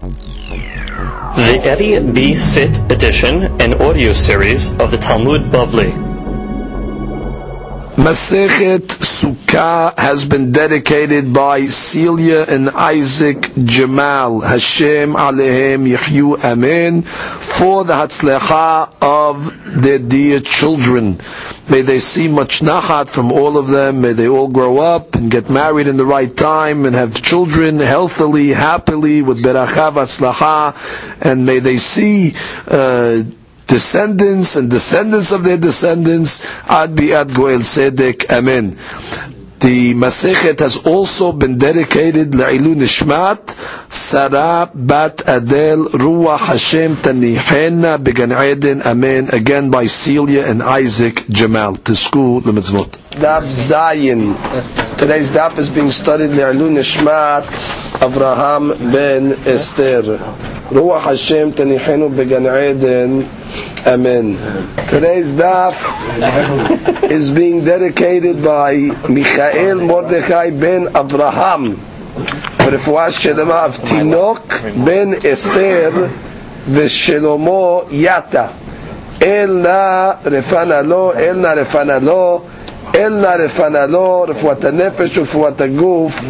The Eddie B. Sit edition and audio series of the Talmud Bavli. Masechet Sukkah has been dedicated by Celia and Isaac Jamal. Hashem Alehem Yehyu Amen. For the Hatzlecha of their dear children. May they see much nachat from all of them. May they all grow up and get married in the right time and have children healthily, happily, with beracha v'atzlacha. And may they see uh, descendants and descendants of their descendants, ad bi'ad goel sedek, amen. The Masechet has also been dedicated La'ilu Nishmat, Sarah Bat Adel Ruach Hashem Tanihena Began Eden, Amen, again by Celia and Isaac Jamal, to school the mitzvot. Daf Zayin. Today's daf is being studied La'ilu Nishmat, Avraham Ben Esther. Ruach Hashem Tanihenu Began Eden, Amen. Today's daf is being dedicated by Michael Mordechai ben Avraham. ברפואה שלמה of תינוק בן אסתר ושלמה יתה. אל נא רפנה לו, אל נא רפנה לו, אל נא רפנה לו, רפואת הנפש ורפואת הגוף.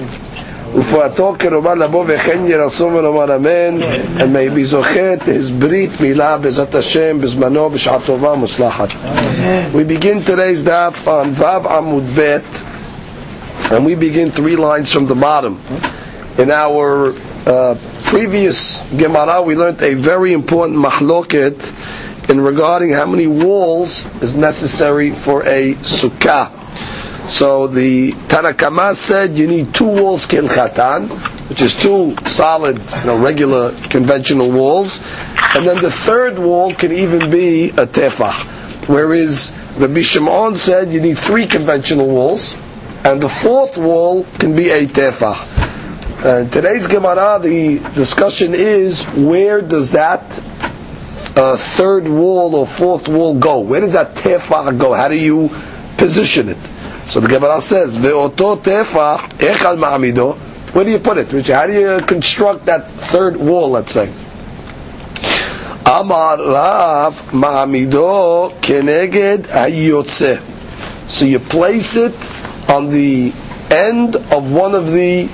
ורפואתו קרובה לבוא וכן ירסו ולומר אמן, and may be זוכה את his ברית מילה בעזרת השם בזמנו בשעה טובה ומוצלחת. We begin today's daf on Vav Amud Bet, and we begin three lines from the bottom. In our uh, previous Gemara, we learned a very important mahloket in regarding how many walls is necessary for a sukkah. So the Tanakama said you need two walls kilchatan, which is two solid, you know, regular conventional walls, and then the third wall can even be a tefah. Whereas Rabbi Shimon said you need three conventional walls, and the fourth wall can be a tefah. And today's Gemara, the discussion is where does that uh, third wall or fourth wall go? Where does that tefah go? How do you position it? So the Gemara says, "Ve'oto tefah echal ma'amido." Where do you put it? How do you construct that third wall? Let's say. Amar Rav ma'amido keneged hayotze. So you place it on the end of one of the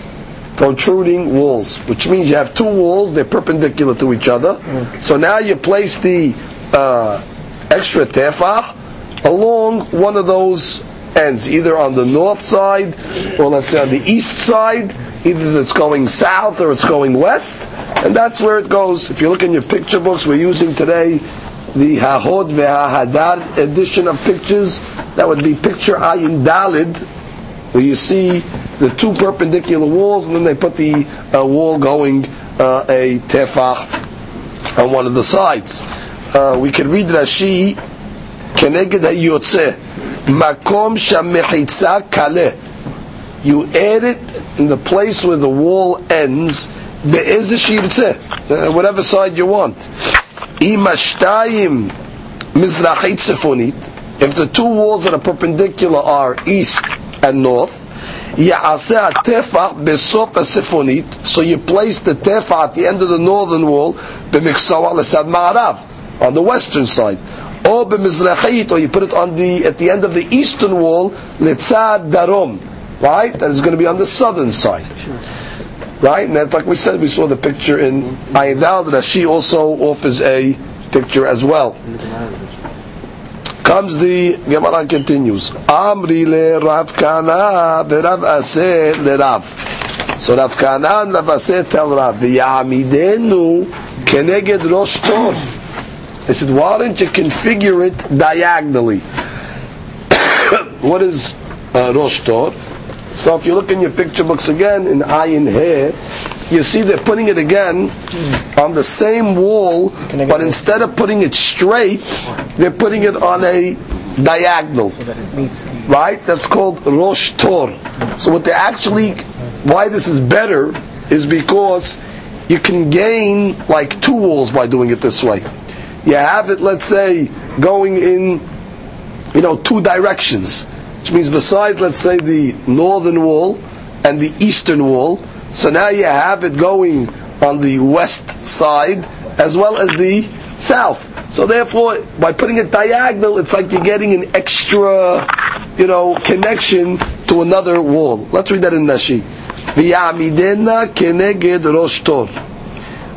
protruding walls, which means you have two walls, they're perpendicular to each other. So now you place the uh, extra tefah along one of those ends, either on the north side or let's say on the east side, either it's going south or it's going west, and that's where it goes. If you look in your picture books, we're using today the Hahod ve'ahadar edition of pictures. That would be picture Ayin Dalid, where you see the two perpendicular walls, and then they put the uh, wall going uh, a tefah on one of the sides. Uh, we can read Rashi, Keneged HaYotzeh, Makom Shamechitza Kaleh. You add it in the place where the wall ends, there is a shirtzeh, uh, whatever side you want. Imashtayim Mizrachit Sifonit, if the two walls that are perpendicular are east and north, Ya'aseh tefach besof sifonit. So you place the tefach at the end of the northern wall, b'miksawa l'sad ma'arav, on the western side. Or b'mizrachit, or you put it on the, at the end of the eastern wall, l'tzad darom. Right? That is going to be on the southern side. Right? And that's like we said, we saw the picture in Ayadal, that she also offers a picture as well comes the Gemara continues. Amri le Rav Kana Rav Assi le Rav. So Rav Kana and Rav Assi tell Rav, V'yamidenu keneged rosh tor. They said, why don't you configure it diagonally? what is uh, rosh tor? So if you look in your picture books again, in Ayin here, you see they're putting it again on the same wall, but instead of putting it straight, they're putting it on a diagonal. Right? That's called Rosh Tor. So what they actually, why this is better, is because you can gain like two walls by doing it this way. You have it, let's say, going in, you know, two directions, which means besides, let's say, the northern wall and the eastern wall. So now you have it going on the west side as well as the south. So therefore, by putting it diagonal, it's like you're getting an extra, you know, connection to another wall. Let's read that in Rashi. V'yamidena keneged rosh tor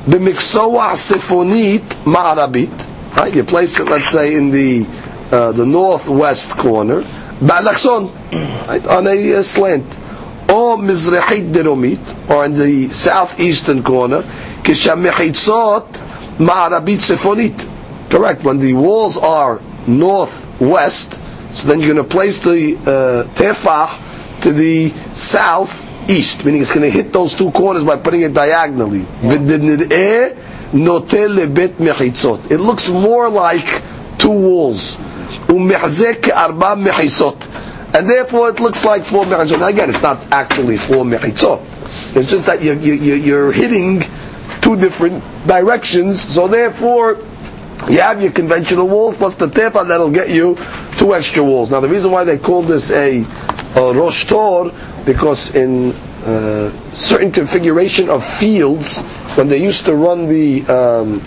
b'miksoa sifonit ma'arabit. Right, you place it, let's say, in the uh, the northwest corner, ba'alakson, right, on a uh, slant, or mizrahit deromit, or in the southeastern corner, kishamechitzot ma'arabit sifonit. Correct. When the walls are northwest, so then you're going to place the uh, tefah to the south southeast, meaning it's going to hit those two corners by putting it diagonally. It looks more like two walls. And therefore it looks like four mechizot. Now again, it's not actually four mechitzot. It's just that you're, you're, you're hitting two different directions, so therefore you have your conventional walls plus the tefa that'll get you two extra walls. Now the reason why they call this a, a rosh tor, because in uh, certain configuration of fields, when they used to run the um,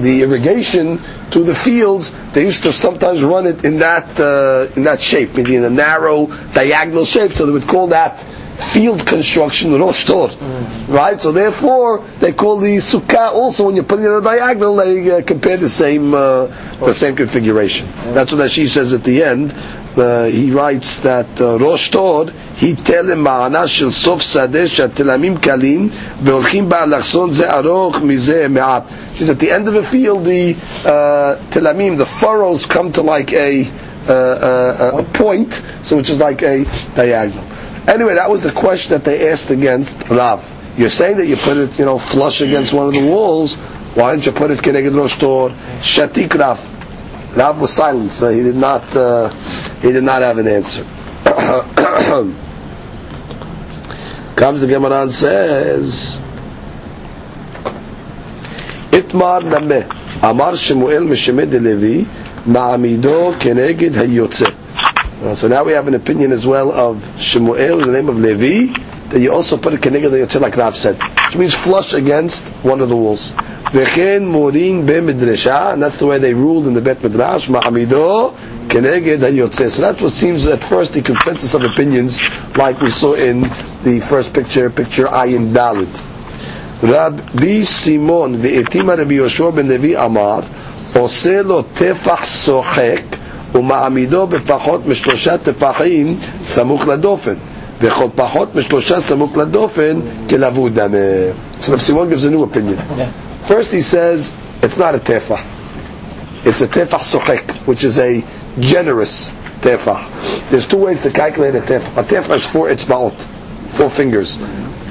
the irrigation to the fields, they used to sometimes run it in that uh, in that shape, meaning in a narrow diagonal shape. So they would call that field construction rosh tor, mm. right? So therefore, they call the sukkah also when you put it in a diagonal, they uh, compare the same uh, the same configuration. That's what she says at the end. Uh, he writes that uh, rosh tor היטל למענה של סוף שדה שהתלמים קלים והולכים באלכסון זה ארוך מזה מעט. At the end of the field, the uh, telamim, the furrows come to like a, uh, uh, a point, so which is like a diagonal. Anyway, that was the question that they asked against Rav. You're saying that you put it, you know, flush against one of the walls. Why didn't you put it keneged rosh tor? Shatik Rav. Rav was silent, so he did not. Uh, he did not have an answer. Comes the Gemara and says, Itmar Nameh, Amar Shemuel Meshemed Levi, Ma'amido Keneged Hayotze. Uh, so now we have an opinion as well of Shemuel the name of Levi, that you also put a Keneged Hayotze like Rav said, which means flush against one of the walls. V'chen Morin Be Midrasha, and that's the way they ruled in the Bet Midrash, Ma'amido Keneged Hayotze. So that's what seems at first the consensus of opinions, like we saw in the first picture, picture Ayin Dalid. רבי סימון והתימה רבי יהושע בן לוי אמר, עושה לו טפח שוחק ומעמידו בפחות משלושה טפחים סמוך לדופן, וכל פחות משלושה סמוך לדופן כלבוד דמה. So Rabbi Simon gives a new opinion. First he says, it's not a tefah. It's a tefah sochek, which is a generous tefah. There's two ways to calculate a tefah. A tefah is four etzbaot, four fingers.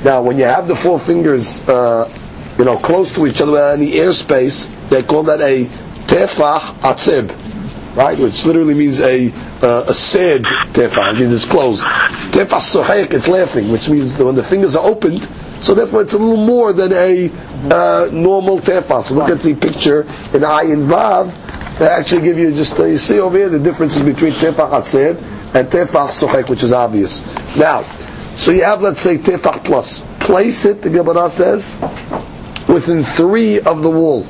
Now, when you have the four fingers, uh, you know, close to each other in the airspace, they call that a tefah atzib, right? Which literally means a uh, a sad tefah, it means it's closed. Tefah sohek, it's laughing, which means when the fingers are opened, so therefore it's a little more than a uh, normal tefah. So look at the picture in Ayin Vav, they actually give you just, uh, you see over here the differences between tefach atzed and tefach sochek, which is obvious. Now, so you have, let's say, tefach plus. Place it, the Gemara says, within three of the wall.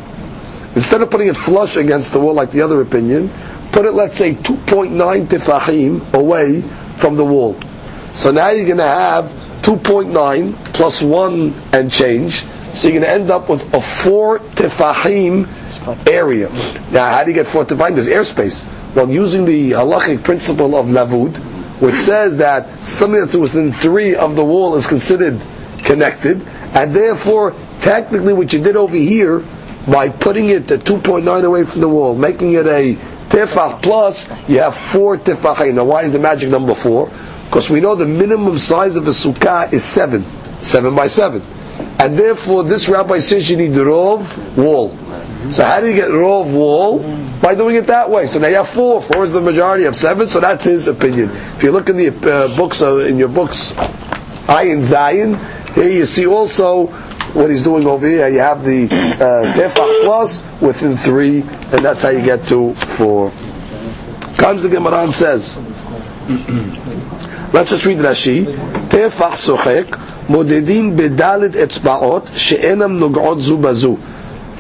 Instead of putting it flush against the wall like the other opinion, put it, let's say, 2.9 tefachim away from the wall. So now you're going to have 2.9 plus 1 and change. So you're going to end up with a 4 tefachim area. Now, how do you get tefachim? There's airspace. Well, using the halachic principle of lavud, which says that something that's within three of the wall is considered connected, and therefore, technically, what you did over here, by putting it at 2.9 away from the wall, making it a tefach plus, you have four tefachim. Now, why is the magic number four? Because we know the minimum size of a sukkah is seven, seven by seven, and therefore, this rabbi says you need the rov wall. So how do you get raw of wool? By doing it that way. So now you have four. Four is the majority of seven, so that's his opinion. If you look in the uh, books, uh, in your books, Ayin Zayin. here you see also what he's doing over here. You have the uh, plus within three, and that's how you get to four. Comes the Gemara and says, let's just read Rashi. Tefach sochek, modedin בדלת etzbaot she'enam nogot zu bazu.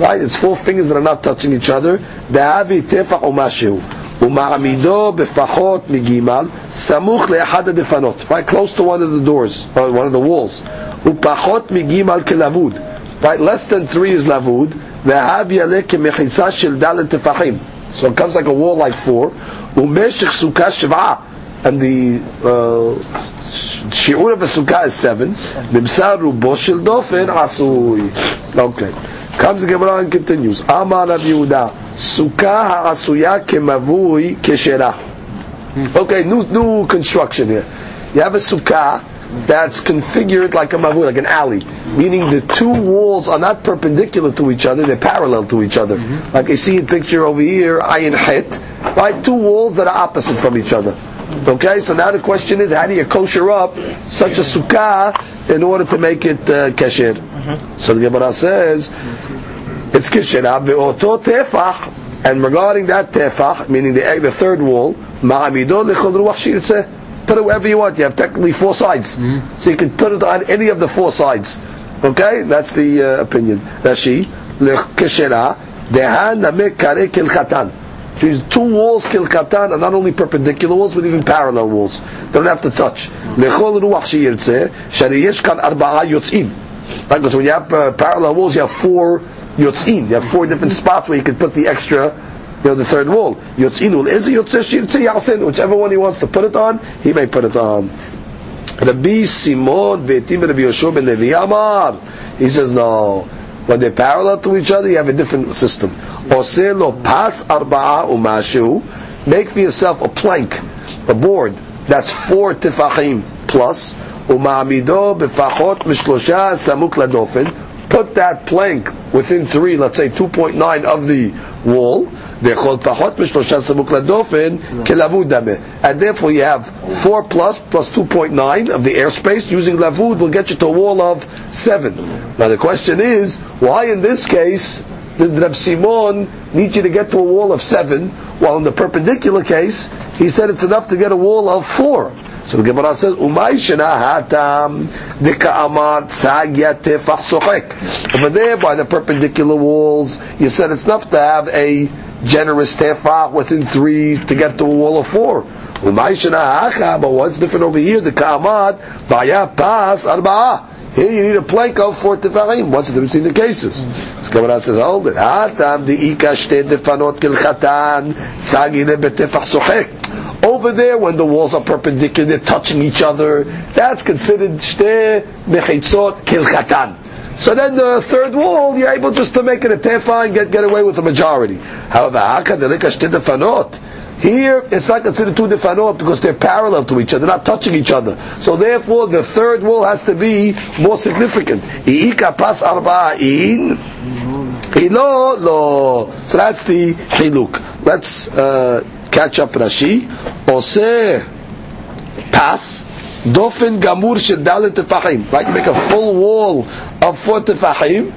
Right? It's four fingers that are not touching each other. דאבי טפח או משהו. ומעמידו בפחות מגימל, סמוך לאחד הדפנות. Right? Close to one of the doors, or one of the walls. ופחות מגימל כלבוד. Right? Less than three is לבוד. והאב יעלה כמחיצה של דלת טפחים. So it comes like a wall like four. ומשך סוכה שבעה. and the shi'ur of a sukkah is seven. Nimsar rubo dofen asui. Okay. Comes Gemara and continues. Amar Rav Yehuda, sukkah ha'asuya kemavui keshera. Okay, new, new construction here. You have a sukkah that's configured like a mavui, like an alley, meaning the two walls are not perpendicular to each other; they're parallel to each other. Mm-hmm. Like you see a picture over here, ayin het, right? Two walls that are opposite from each other. Okay, so now the question is, how do you kosher up such a sukkah in order to make it uh, kasher? So the Gemara says, it's kisher. And regarding that tefach, meaning the, the third wall, lechol put it wherever you want. You have technically four sides. So you can put it on any of the four sides. Okay? That's the uh, opinion. Rashi, keshera, dehan namek kare kilchatan. These two walls kilchatan are not only perpendicular walls, but even parallel walls. They don't have to touch. Yesh kan arba'a yotzim. Right? Because when you have uh, parallel walls, you have four yotzin. You have four different spots where you can put the extra, you know, the third wall. Yotzin will is yotzeh shirtzeh yasin. Whichever one he wants to put it on, he may put it on. Rabbi Simon ve'etim Rabbi Yoshua ben Levi Amar. He says no. When they're parallel to each other, you have a different system. Oseh lo pas arba'a umashu. Make for yourself a plank, a board that's four tifachim plus. Uma'amido befachot mishlosha samuk ladofin. Put that plank within three, let's say 2.9 of the wall. Mm. And therefore you have 4 plus plus 2.9 of the airspace using lavud will get you to a wall of 7. Now the question is, why in this case did Reb Simon need you to get to a wall of 7, while in the perpendicular case, he said it's enough to get a wall of 4. So the Gemara says, "Umay shena hatam dika'amar tzagya tefach sochek." Over there, by the perpendicular walls, you said it's enough to have a generous tefach within three to get to a wall of four. But what's different over here? The ka'amar baya pas arba'ah. Here you need a plank of four tefachim. What's the difference between the cases? This Gemara says, hold it. Di'ika kilchatan sagine betefach sochek. Over there, when the walls are perpendicular, they're touching each other, that's considered shte mechitzot kilchatan. So then the third wall, you're able just to make it a tefa and get, get away with the majority. However. Here, it's not considered two defanot because they're parallel to each other, not touching each other. So therefore, the third wall has to be more significant. Hilo lo. So that's the hiluk. Let's uh, catch up Rashi. Ose pas dofen gamur shel dalet tefachim. Right, you make a full wall of four tefachim.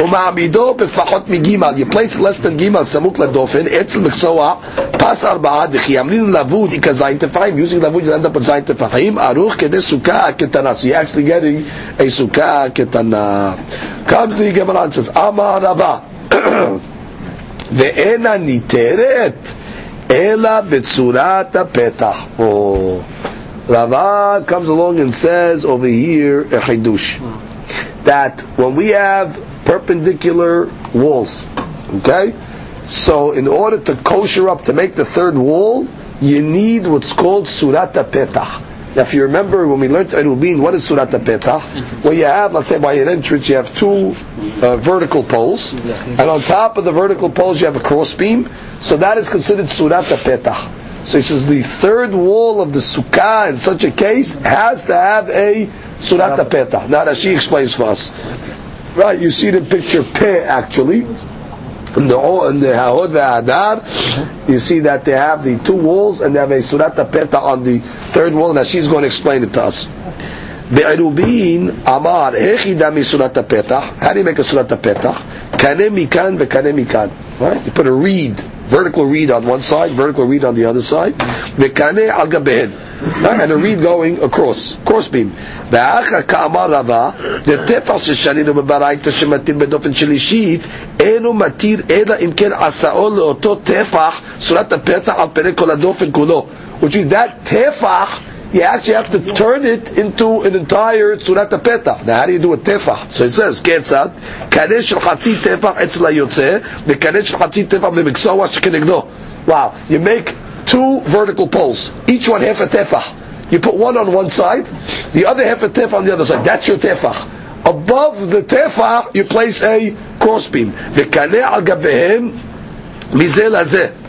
ומעמידו בפחות מגימל, you place less than גימל סמוך לדופן, אצל מקצוע, פס ארבעה, דכי אמרין לבוד, איכה זין תפחים, using לבוד you end up with זין תפחים, ערוך כדי סוכה קטנה, so you're actually getting a סוכה קטנה. comes the Gemara and says, אמר רבה, ואינה ניתרת, אלא בצורת הפתח. Oh. Rava comes along and says over here a chidush that when we have perpendicular walls, okay, so in order to kosher up to make the third wall, you need what's called surata petah. Now, if you remember when we learned Erubin, what is surata petah? Well, you have, let's say, by an entrance, you have two uh, vertical poles, and on top of the vertical poles, you have a cross beam. So that is considered surata petah. So he says the third wall of the sukkah in such a case has to have a surata petah. Now Rashi explains for us. Right, you see the picture pe actually. In the in the Hahod ve'adar, you see that they have the two walls and they have a surata petah on the third wall. Now she's going to explain it to us. בעירובין אמר, איך ידע מסורת הפתח? How do you make a surat petah? קנה מכאן וקנה מכאן. Right? You put a reed, vertical reed on one side, vertical reed on the other side. וקנה על גביהן. Right? And a reed going across, cross beam. והאחר כאמר רבה, דטפח ששנינו בברייתא שמתיר בדופן שלישית, אינו מתיר אלא אם כן עשאו לאותו טפח, צורת הפתח על פני כל הדופן כולו. Which is that טפח, you actually have to turn it into an entire tzurat petah. Now, how do you do a tefah? So it says, ketzad, kadesh shel chatzi tefah etzla yotze, v'kadesh shel chatzi tefah can ignore. Wow, you make two vertical poles, each one half a tefah. You put one on one side, the other half a tefah on the other side. That's your tefah. Above the tefah, you place a crossbeam. V'kaleh al gabehem mizel hazeh.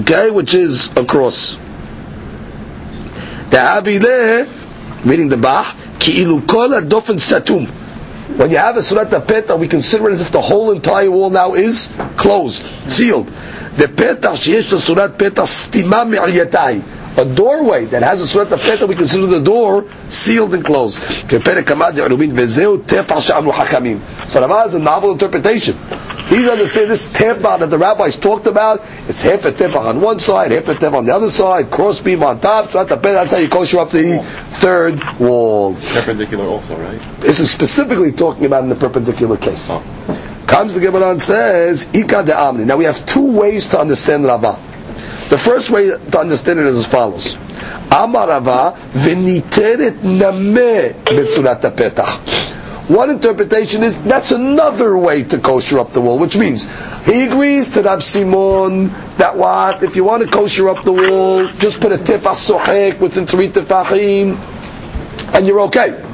Okay, which is a cross. Da'abileh, meaning the bah, ki'ilu dofen satum. When you have a surat petah, we consider it as if the whole entire wall now is closed, sealed. The petah the surat petah stima mi'alyatai. A doorway that has a surat petah, we consider the door sealed and closed. So Rava has a novel interpretation. He's understanding this tefah that the rabbis talked about. It's half a tefah on one side, half a tefah on the other side, cross beam on top. So that's how you kosher up the third wall. Perpendicular also, right? This is specifically talking about in the perpendicular case. Oh. Comes the Gemara and says, Ika de Amni. Now we have two ways to understand Rava. The first way to understand it is as follows. Amar Rava, v'niteret nameh betzurat petach. One interpretation is that's another way to kosher up the wall, which means he agrees to Rav Simon that what if you want to kosher up the wall, just put a tifach sohek within three tefachim, and you're okay.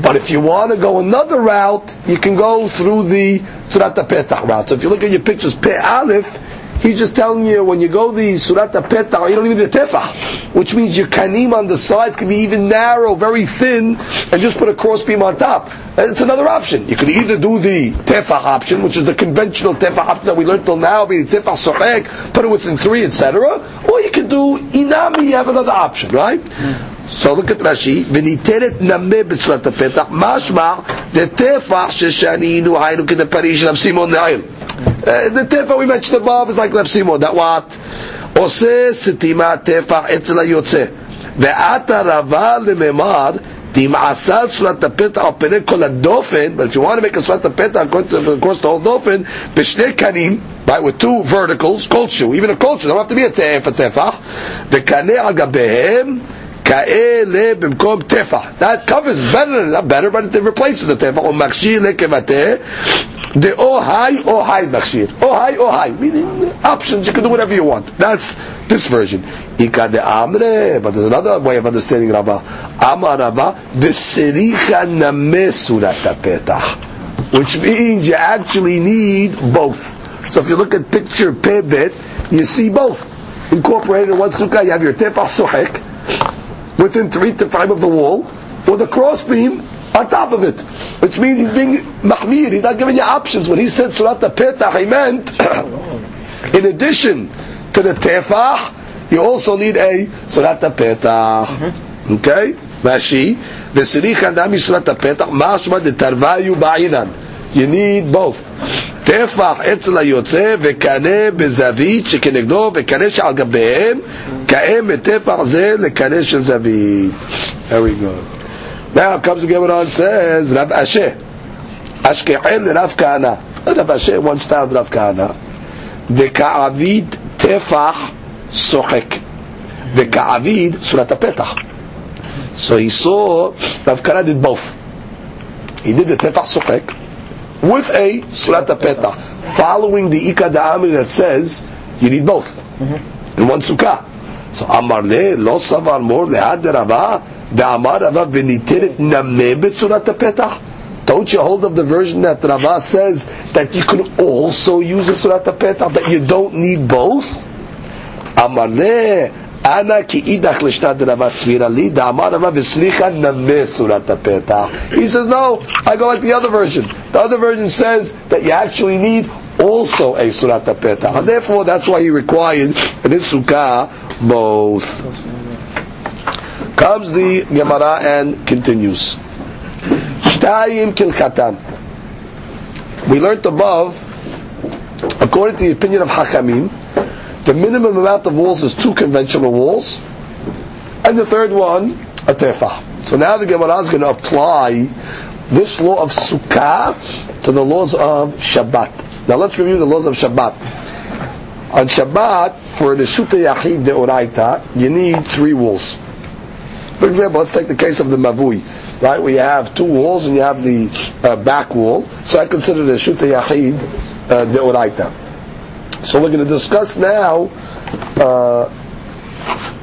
But if you want to go another route, you can go through the Surat Petach route. So if you look at your pictures, Pe Aleph, he's just telling you when you go the Surat Petach, you don't even need a tefah, which means your kanim on the sides can be even narrow, very thin, and just put a crossbeam on top. And It's another option. You could either do the tefah option, which is the conventional tefah option that we learned till now, being tefah sohek, put it within three, etc. Or you could do inami, you have another option, right? So look at Rashi, ונתרת נמה בצורת הפתח, משמע, דטפח ששנינו היינו כדפרי של רב סימון לעיל. Uh, The טפח we mentioned above is like רב סימון, that what? עושה סתימת טפח אצל היוצא. ועתה רבה לממר, תמעשה צורת הפתח על פני כל הדופן, but if you want to make a צורת הפתח across the whole דופן, בשני קנים, right, with two verticals, כלשהו, even a כלשהו, don't have to be a טף, a טפח, וקנה על גביהם, כאלה במקום טפח. That covers better, not better, but it replaces the טפח. או מכשיר לקבטה, the Ohai Ohai Makshir. Ohai Ohai, meaning options, you can do whatever you want. That's this version. Ika de Amre, but there's another way of understanding Rabba. Amar Rabbah, Vesericha Namesurat Petah. Which means you actually need both. So if you look at picture Pebet, you see both. Incorporated in one sukkah, you have your Tepah Suhek, within three to five of the wall, or the crossbeam, on top of it. Which means he's being mahmir, he's not giving you options. When he said surat petach, he meant, in addition to the tefach, you also need a surat petach. Okay? Rashi, וסריחא נמי סורת הפתח, משמע דתרוויו בעינן. You need both. טפח אצל היוצא וקנה בזווית שכנגדו וקנה שעל גביהם כאה מטפח זה לקנה של זווית. Very good. Now comes the Gemara and says, Rav Ashi, Ashkehel Rav Kana. Rav Ashi once found Rav ka'avid דכעביד טפח the Kaavid Sulata הפתח. So he saw Rav Kana did both. He did the tefach sochek with a surat petah, following the Ika amir that says you need both mm-hmm. in one sukkah. So Amar le lo savar mor lehad Rava Da'amar Rava v'nitirit nameh b'Surat Petah. Don't you hold of the version that Rava says that you can also use a Surat Petah, that you don't need both? Amar le Ana ki idach l'shnad Rava svira li da'amar Rava v'slicha nameh Surat Petah. He says no, I go like the other version. The other version says that you actually need also a Surat Petah. And therefore that's why he required in his Sukkah both. Comes the Gemara and continues. Shtayim kilchatan. We learned above, according to the opinion of Hakamim, the minimum amount of walls is two conventional walls, And the third one, a tefah. So now the Gemara is going to apply this law of sukkah to the laws of Shabbat. Now let's review the laws of Shabbat. On Shabbat, for the Shuta Yachid Deoraita, you need three walls. For example, let's take the case of the Mavui. Right, we have two walls and you have the uh, back wall. So I consider the Shuta Yachid uh, Deoraita. So we're going to discuss now uh,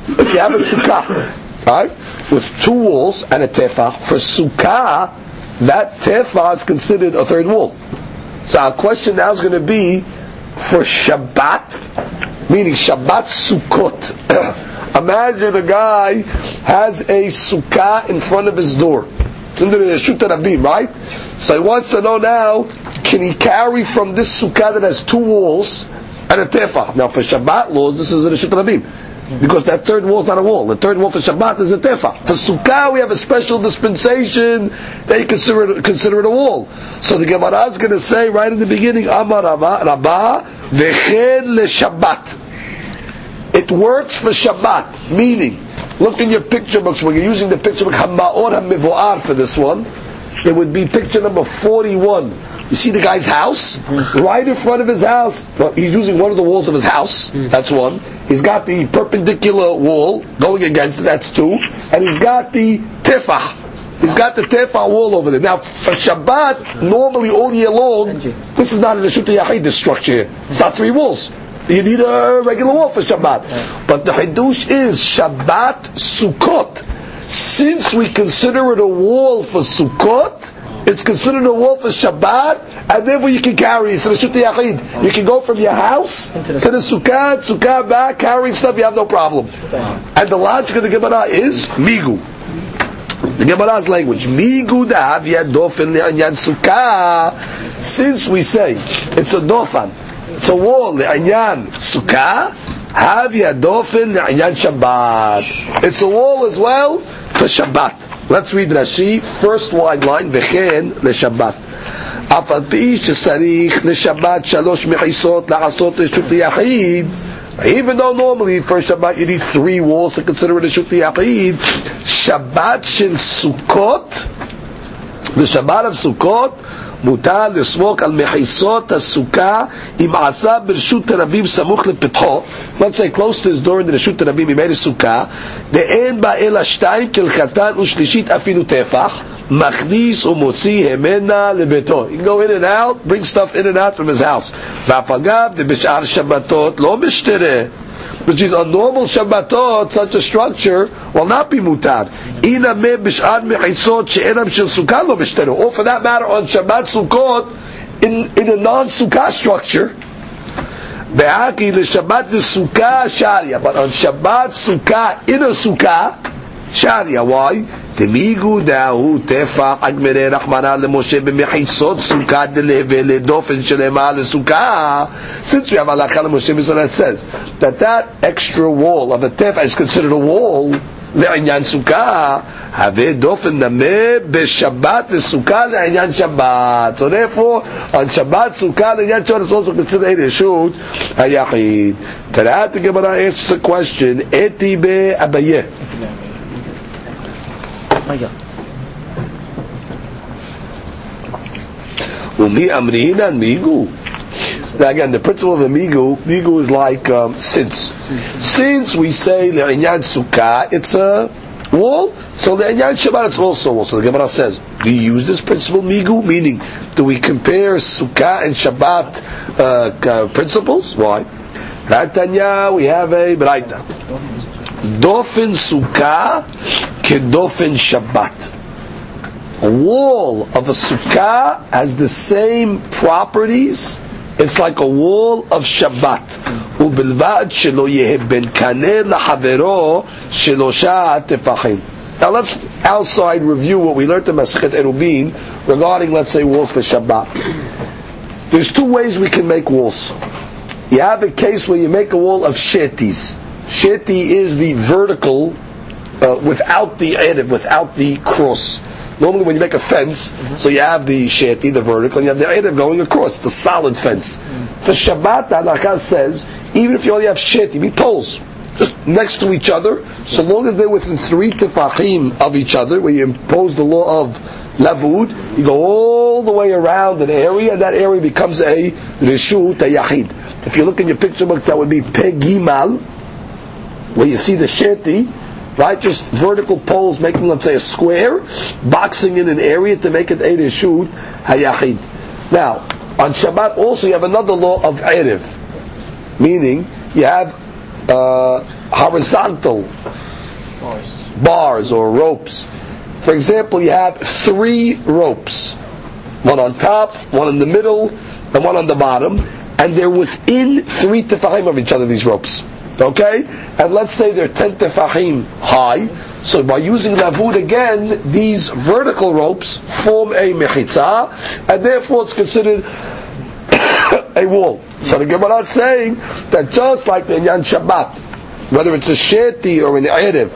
if you have a sukkah, right, with two walls and a tefah. For sukkah, that tefah is considered a third wall. So our question now is going to be for Shabbat, meaning Shabbat Sukkot. Imagine a guy has a sukkah in front of his door. It's under the right? So he wants to know now, can he carry from this sukkah that has two walls and a tefah? Now for Shabbat laws, this is the Shut Rabim. Mm-hmm. Because that third wall is not a wall. The third wall for Shabbat is a tefah. For Sukkah, we have a special dispensation that you consider it, consider it a wall. So the Gemara is going to say right in the beginning, Amar Rabbah, Vechen le Shabbat. It works for Shabbat, meaning, look in your picture books, when you're using the picture book, Hamma'or HaMivo'ar for this one, it would be picture number 41. You see the guy's house? Mm-hmm. Right in front of his house. Well, he's using one of the walls of his house. Mm. That's one. He's got the perpendicular wall going against it. That's two. And he's got the tefah. He's got the tefah wall over there. Now, for Shabbat, normally all year long, this is not an Ashut Yahid, this structure here. It's not three walls. You need a regular wall for Shabbat. But the Hiddush is Shabbat Sukkot. Since we consider it a wall for Sukkot, it's considered a wall for Shabbat, and therefore you can carry it. So the Yachid. You can go from your house to the Sukkah, Sukkah back, carrying stuff, you have no problem. And the logic of the Gemara is Migu. The Gemara's language, Migu da dofin le'anyan Sukkah. Since we say it's a dofan, it's a wall le'anyan Sukkah, have dofin le'anyan Shabbat. It's a wall as well for Shabbat. Let's read Rashi, first wide line, וכן לשבת. אף על פי שצריך לשבת שלוש מחיסות לעשות רשות יחיד, even though normally for Shabbat you need three walls to consider it a Shut Yachid, Shabbat shel Sukkot, the Shabbat of Sukkot, מותר לסמוק על מחיסות הסוכה אם עשה ברשות הרבים סמוך לפתחו let's say close to his door in רשות הרבים אם אין סוכה ואין בה אלא שתיים כלחתן ושלישית אפילו טפח מכניס ומוציא המנה לביתו he can go in and out bring stuff in and out from his house ואף אגב בשאר שבתות לא משתרה which is on normal Shabbatot, such a structure will not be mutar. Or for that matter, on Shabbat Sukkot, in, in a non-sukkah structure. But on Shabbat Sukkah, in a sukkah, sharia. Why? תמיגו דאהו טפח הגמרי רחמנא למשה במחיצות סוכה דלהווה לדופן שלמה לסוכה. Since we have halacha למשה Mizrah that says that that extra wall of a tefah is considered a wall לעניין סוכה, הווה דופן נמה בשבת לסוכה לעניין שבת. So therefore, on שבת סוכה לעניין שבת is also considered a reshut היחיד. Today the Gemara answers a question, אתי באביה. Umi amrinan migu. Now again, the principle of the migu, is like um, since. Since we say the le'inyan sukkah, it's a wall, so the le'inyan shabbat it's also a wall. So the Gemara says, do you use this principle migu? Meaning, do we compare sukkah and shabbat uh, principles? Why? Ratanya, we have a braita. Dofin sukkah kedofin shabbat. A wall of a sukkah has the same properties. It's like a wall of Shabbat. ובלבד שלא יהיה בין קנה לחברו שלושה טפחים. Now let's outside review what we learned in Masechet Erubin regarding, let's say, walls for Shabbat. There's two ways we can make walls. You have a case where you make a wall of shetis. Sheti is the vertical uh, without the edit, without the cross. Normally, when you make a fence, mm-hmm. so you have the sheti, the vertical, and you have the edit going across. It's a solid fence. Mm-hmm. For Shabbat, the halakha says, even if you only have sheti, mean poles, just next to each other, so long as they're within three tefachim of each other, where you impose the law of lavud, you go all the way around an area, and that area becomes a reshut, a yachid. If you look in your picture book, that would be pegimal, where you see the shanty, right? Just vertical poles making, let's say, a square, boxing in an area to make it a reshut, hayachid. Now, on Shabbat also you have another law of erev, meaning you have uh, horizontal bars or ropes. For example, you have three ropes, one on top, one in the middle, and one on the bottom, and they're within three tefahim of each other. These ropes, okay? And let's say they're ten tefahim high. So by using lavud again, these vertical ropes form a mechitza, and therefore it's considered a wall. So the Gemara is saying that just like the Inyan Shabbat, whether it's a sheti or an erev,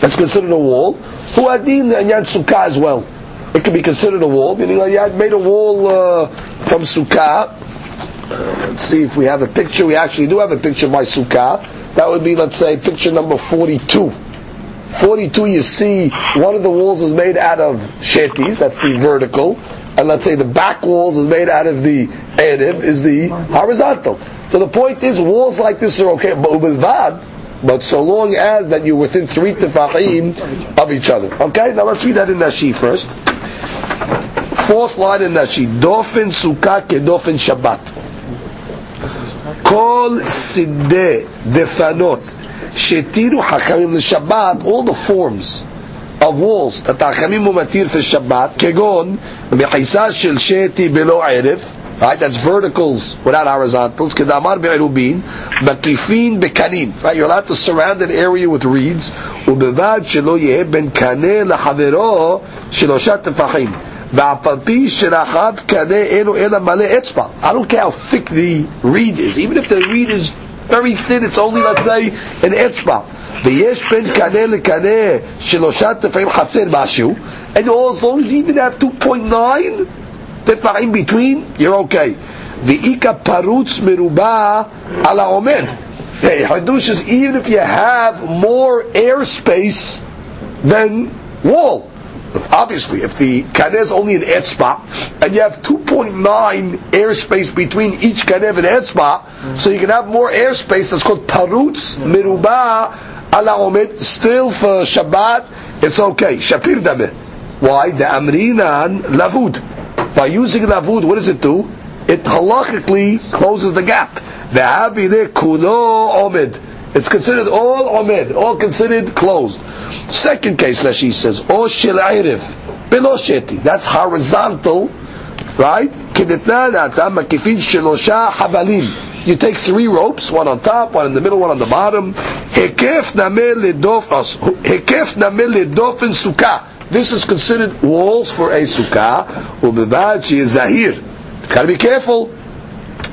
that's considered a wall. Who adin the Inyan Sukkah as well. It can be considered a wall, meaning had made a wall uh, from Sukkah. Let's see if we have a picture. We actually do have a picture by Sukkah. That would be, let's say, picture number 42. 42, you see one of the walls is made out of shetis, that's the vertical, and let's say the back walls is made out of the erev, is the horizontal. So the point is, walls like this are okay, but but so long as that you're within three tefachim of each other. Okay, now let's read that in Rashi first. Fourth line in Rashi, Dofen sukkah ke dofen shabbat. Kol sidde defanot shetiru hakamim l'shabbat. All the forms of walls that hakamim umatir for Shabbat. Kegon mechisa shel sheti below erev. Right, that's verticals without horizontals. Kedamar be'erubin, makifin bekanim. Right, you're allowed to surround an area with reeds. Ubevad shelo yeh ben kaneh she'lo sheloshat tefachim. ואף על פי שרחב קנה אינו אלא מלא אצבע. I don't care how thick the reed is. Even if the reed is very thin, it's only, let's say, an אצבע. ויש בין קנה לקנה שלושה טפחים חסר משהו, and as long as you even have 2.9 tefachim between, you're okay. V'ika parutz meruba ala omed. Hey, Hadush is even if you have more airspace than wall. Obviously, if the kaneh is only an etzba, and you have 2.9 airspace between each kaneh and etzba, so you can have more airspace, that's called parutz meruba ala omed. Still for Shabbat, it's okay. Shapir dameh. Why? The amrinan lavud. By using lavud, what does it do? It halachically closes the gap. The habide kulo omid. It's considered all omed, all considered closed. Second case, Rashi says, o shel erev, below sheti. That's horizontal, right? You take three ropes, one on top, one in the middle, one on the bottom. Uh, sukkah. This is considered walls for a sukkah. Ubibad she is zahir. Gotta be careful.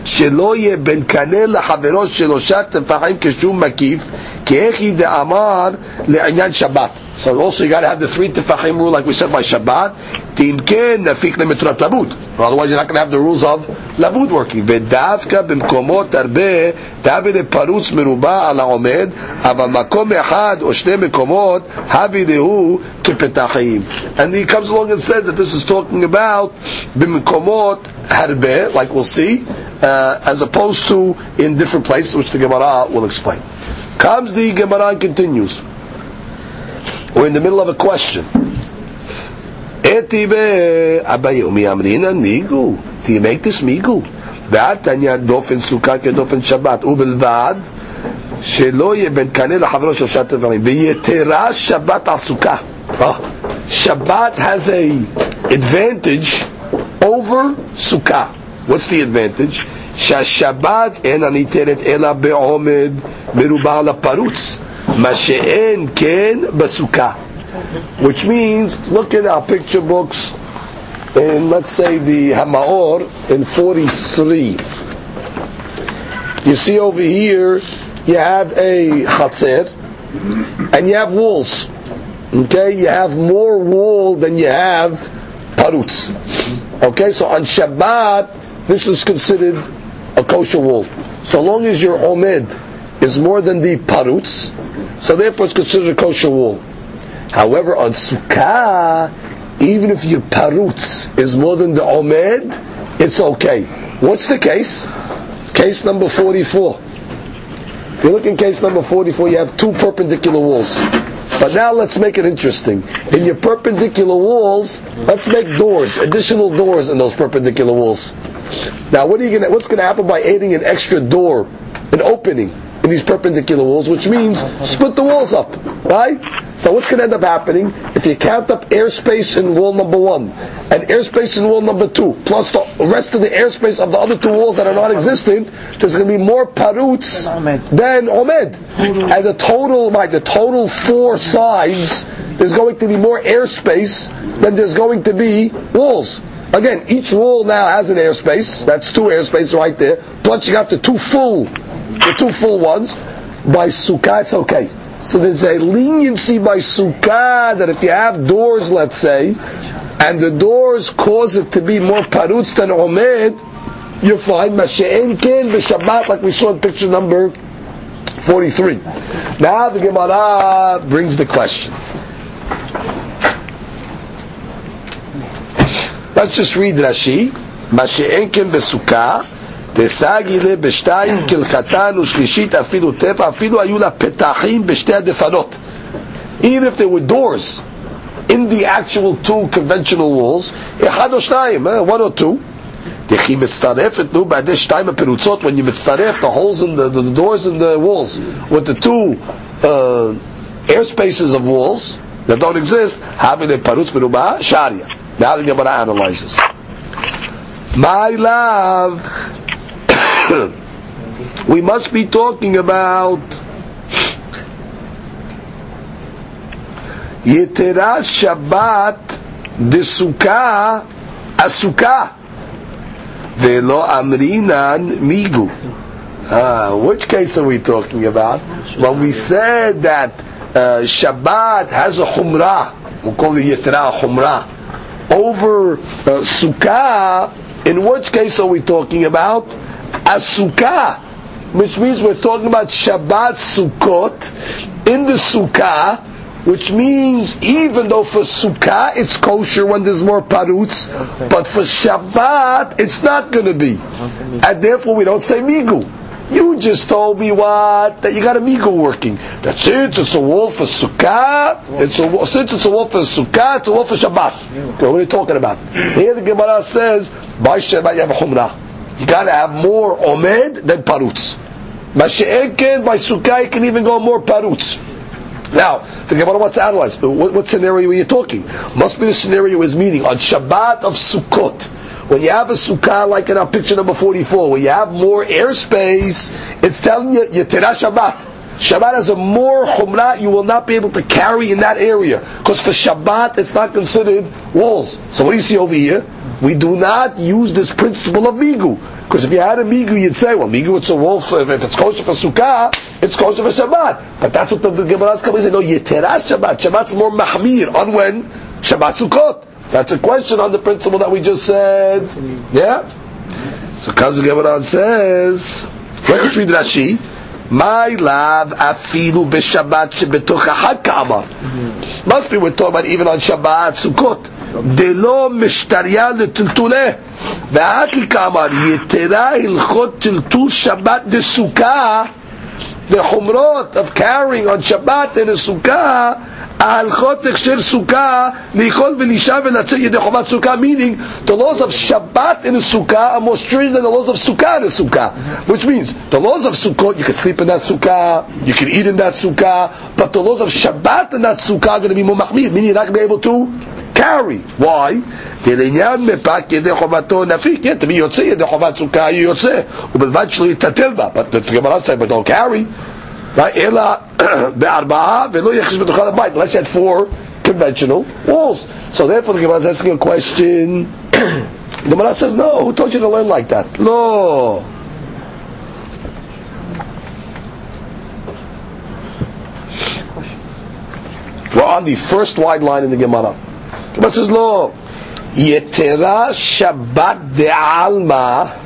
שלא יהיה בין קנה לחברו שלושה טפחים כשום מקיף, כי איך היא דאמר לעניין שבת. So also you gotta have the three tefachim rule like we said by Shabbat. אם כן, נפיק למטרת לבוד. Otherwise you're not going to have the rules of לבוד working. ודווקא במקומות הרבה, תביא לפרוץ מרובע על העומד, אבל מקום אחד או שני מקומות, הביא דהו כפתחים. And he comes along and says that this is talking about במקומות הרבה, like we'll see, uh, as opposed to in different places, which the Gemara will explain. Comes the Gemara and continues. We're in the middle of a question. Etibe Abaye Umi Amrinan Migu. Do you make this Migu? ועתניא דופן סוכה כדופן שבת, ובלבד שלא יהיה בין קנה לחברו שלושה דברים, ויתרה שבת על סוכה. Shabbat has a advantage over Sukkah. What's the advantage? שהשבת אינה ניתנת אלא בעומד מרובע על הפרוץ. מה שאין כן בסוכה. Which means, look at our picture books in, let's say, the Hamaor in 43. You see over here, you have a chatzir, and you have walls. Okay, you have more wall than you have parutz. Okay, so on Shabbat, this is considered a kosher wall. So long as you're omed is more than the parutz, so therefore it's considered a kosher wall. However, on sukkah, even if your parutz is more than the omed, it's okay. What's the case? Case number 44. If you look in case number 44, you have two perpendicular walls. But now let's make it interesting. In your perpendicular walls, let's make doors, additional doors in those perpendicular walls. Now, what are you gonna, what's going to happen by adding an extra door, an opening in these perpendicular walls, which means split the walls up, right? So what's going to end up happening if you count up airspace in wall number one and airspace in wall number two, plus the rest of the airspace of the other two walls that are non-existent, there's going to be more paruts than omed, and the total, right, the total four sides, there's going to be more airspace than there's going to be walls. Again, each wall now has an airspace. That's two airspace right there. You got the two full, the two full ones. By sukkah, it's okay. So there's a leniency by sukkah that if you have doors, let's say, and the doors cause it to be more parutz than omed, you're fine. Mashe'en ken b'shabbat, like we saw in picture number 43. Now the Gemara brings the question. Let's just read Rashi. Mashe'en ken בסוכה, תסגילה בשתיים כלחתן ושלישית אפילו טבע, אפילו היו לה פתחים בשתי הדפנות. Even if there were doors in the actual two conventional walls, אחד או שניים, eh, one or two, דכי מצטרפת, נו, בעדי שתיים הפירוצות, when you מצטרף, the holes in the, the, the doors in the walls, with the two uh, air spaces of walls that don't exist, having a parutz מרובה, sharia. Now the Gemara analyzes. My love, we must be talking about Yetera Shabbat de Sukkah Asukah Velo Amrinan Migu. Ah, which case are we talking about? When we said that uh, Shabbat has a Humrah, we call it Yetera Humrah, over uh, Sukkah, in which case are we talking about? Asukah, which means we're talking about Shabbat Sukkot in the Sukkah, which means even though for Sukkah it's kosher when there's more parutz, but for Shabbat it's not going to be, and therefore we don't say migu. You just told me what that you got a migu working. That's it. It's a wall for Sukkah. It's a since it's a wall for Sukkah. It's a wall for Shabbat. Okay, what are you talking about? Here the Gemara says by Shabbat you have a. You got to have more omed than parutz. Mashiach by Sukkah you can even go more parutz. Now, the Gemara wants to analyze. What, what scenario are you talking? Must be the scenario is meaning on Shabbat of Sukkot. When you have a sukkah like in our picture number 44, where you have more airspace, it's telling you, Yetera Shabbat. Shabbat has a more humrah you will not be able to carry in that area. Because for Shabbat, it's not considered walls. So what do you see over here? We do not use this principle of migu. Because if you had a migu, you'd say, well, migu, it's a wall. For, if it's kosher for sukkah, it's kosher for Shabbat. But that's what the, the Gemara is coming to say. No, Yetera Shabbat. Shabbat's more mahmir on when? Shabbat Sukkot. That's a question on the principle that we just said. Yeah? So comes the Gemara and says, let's read Rashi. My love afilu b'Shabbat shebetoch ahad ka'amar. Must be we're talking about even on Shabbat Sukkot. דלא משתריה לטלטולה. ואת כאמר, יתרה הלכות טלטול שבת דסוכה, the humrot of carrying on Shabbat in a sukkah, ההלכות הכשר סוכה, לאכול ולשאב ולצאת ידי חובת סוכה, meaning the laws of Shabbat in a sukkah are more stringent than the laws of sukkah in a sukkah. Which means, the laws of Sukkot, you can sleep in that sukkah, you can eat in that sukkah, but the laws of Shabbat in that sukkah are going to be more mahmir, meaning you're not going to be able to carry. Why? לעניין מפק ידי חובתו נפיק, כן, תמיד יוצא ידי חובת סוכה יהיה יוצא, ובלבד שלא יתתל בה, but the Gemara said, but don't carry, Unless you had four conventional walls. So therefore the Gemara is asking a question. the Gemara says, no, who taught you to learn like that? No. We're on the first wide line in the Gemara. The Gemara says, no. Yetera Shabbat de Alma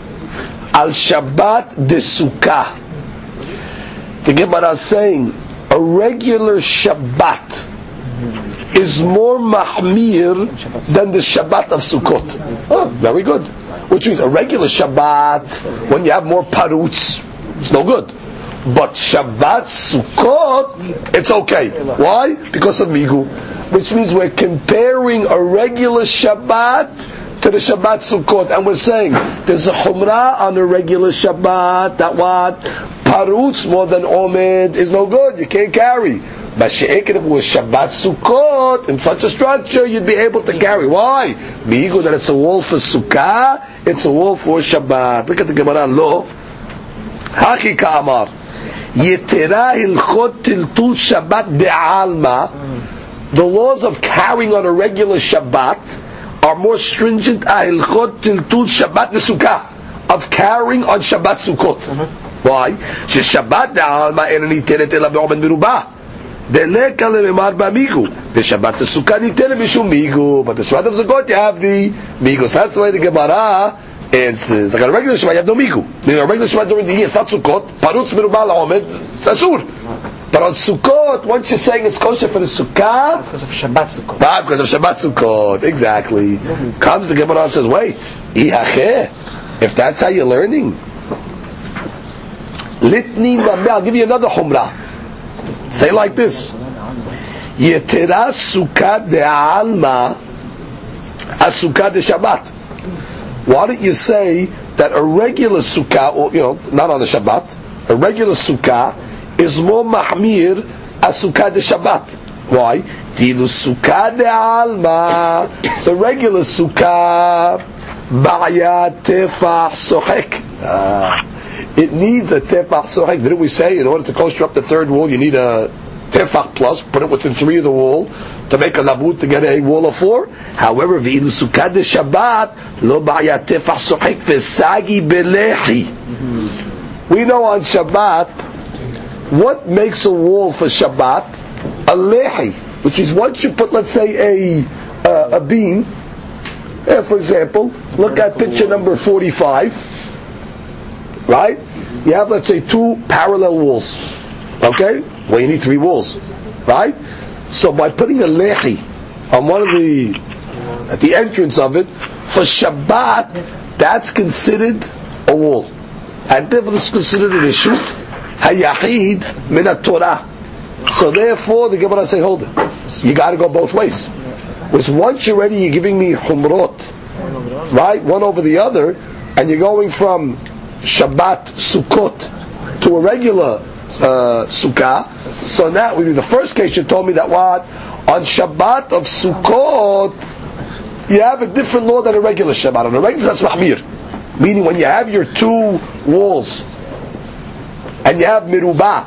al Shabbat de Sukkah. The Gemara is saying a regular Shabbat is more mahmir than the Shabbat of Sukkot. Oh, very good. Which means a regular Shabbat, when you have more paruts, it's no good. But Shabbat Sukkot, it's okay. Why? Because of Migu. Which means we're comparing a regular Shabbat to the Shabbat Sukkot. And we're saying there's a Humrah on a regular Shabbat that what? Paruts more than Omed is no good. You can't carry. But it was Shabbat Sukkot, in such a structure, you'd be able to carry. Why? Migu that it's a wall for Sukkah, it's a wall for Shabbat. Look at the Gemara, lo. Haki ka'amar. Yetera hilchot tiltul Shabbat de'alma. The laws of carrying on a regular Shabbat are more stringent ahilchot tiltul Shabbat Sukkah of carrying on Shabbat Sukkot. Mm-hmm. Why? ששבת דעלמא אין ניתנת אלא בעומד מרובע. דלקה לממר במיגו. ושבת הסוכה ניתנת משום מיגו. But the Shabbat of Sukkot you have the migo. So that's the way the Gemara answers. Like on a regular Shabbat you have no migu. Meaning a regular Shabbat during the year it's not Sukkot. Parutz merubah la'omed. It's asur. But on Sukkot, once you're saying it's kosher for the Sukkah, Because of Shabbat Sukkot. Ah, because of Shabbat Sukkot. Exactly. Comes the Gemara and says, wait, ihacheh. If that's how you're learning. Litni mameh. I'll give you another humrah. Say like this. Yetera sukkah de'alma asukah de Shabbat. Why don't you say that a regular sukkah, or, you know, not on the Shabbat, a regular sukkah is more mahmir as sukkah de Shabbat. Why? Tilu sukkah de alma. So regular sukkah, ba'ya tefah sohek. Ah. It needs a tefah sohek. Didn't we say in order to construct the third wall, you need a tefach plus, put it within three of the wall to make a lavut to get a wall of four. However, sukkah de Shabbat lo ba'ya tefach sohek v'sagi belehi. We know on Shabbat what makes a wall for Shabbat a lehi, which is once you put, let's say, a uh, a beam. For example, look at picture number forty-five. Right? You have, let's say, two parallel walls. Okay? Well, you need three walls, right? So by putting a lehi on one of the at the entrance of it for Shabbat, that's considered a wall, and therefore it's considered a reshut hayahid min Torah. So therefore, the Gemara say, hold it, you got to go both ways. Because once you're ready, you're giving me humrot, right, one over the other, and you're going from Shabbat Sukkot to a regular uh, Sukkah. So now, we do the first case you told me that what? On Shabbat of Sukkot, you have a different law than a regular Shabbat. On a regular, that's Mahmir. Meaning when you have your two walls, and you have Mirubah,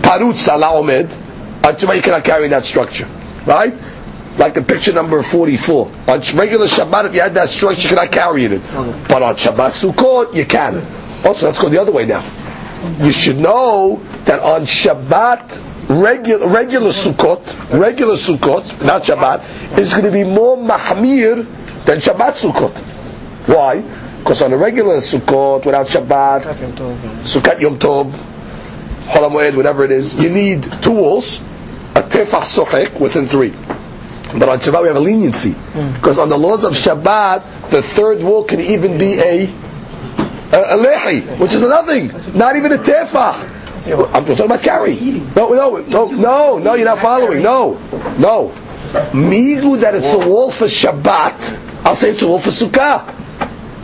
Parutz ala Omed, Shabbat you cannot carry that structure. Right? Like the picture number 44. On regular Shabbat, if you had that structure, you cannot carry it. But on Shabbat Sukkot, you can. Also, let's go the other way now you should know that on Shabbat, regular, regular Sukkot, regular Sukkot, not Shabbat, is going to be more mahmir than Shabbat Sukkot. Why? Because on a regular Sukkot, without Shabbat, Sukkot Yom Tov, Hol whatever it is, you need two walls, a tefach sochek within three. But on Shabbat we have a leniency. Hmm. Because on the laws of Shabbat, the third wall can even be a a, a lehi, which is nothing, not even a tefah. I'm talking about carry. No, no, no, no, no, you're not following. No, no. Migu that it's a wall for Shabbat, I'll say it's a wall for Sukkah.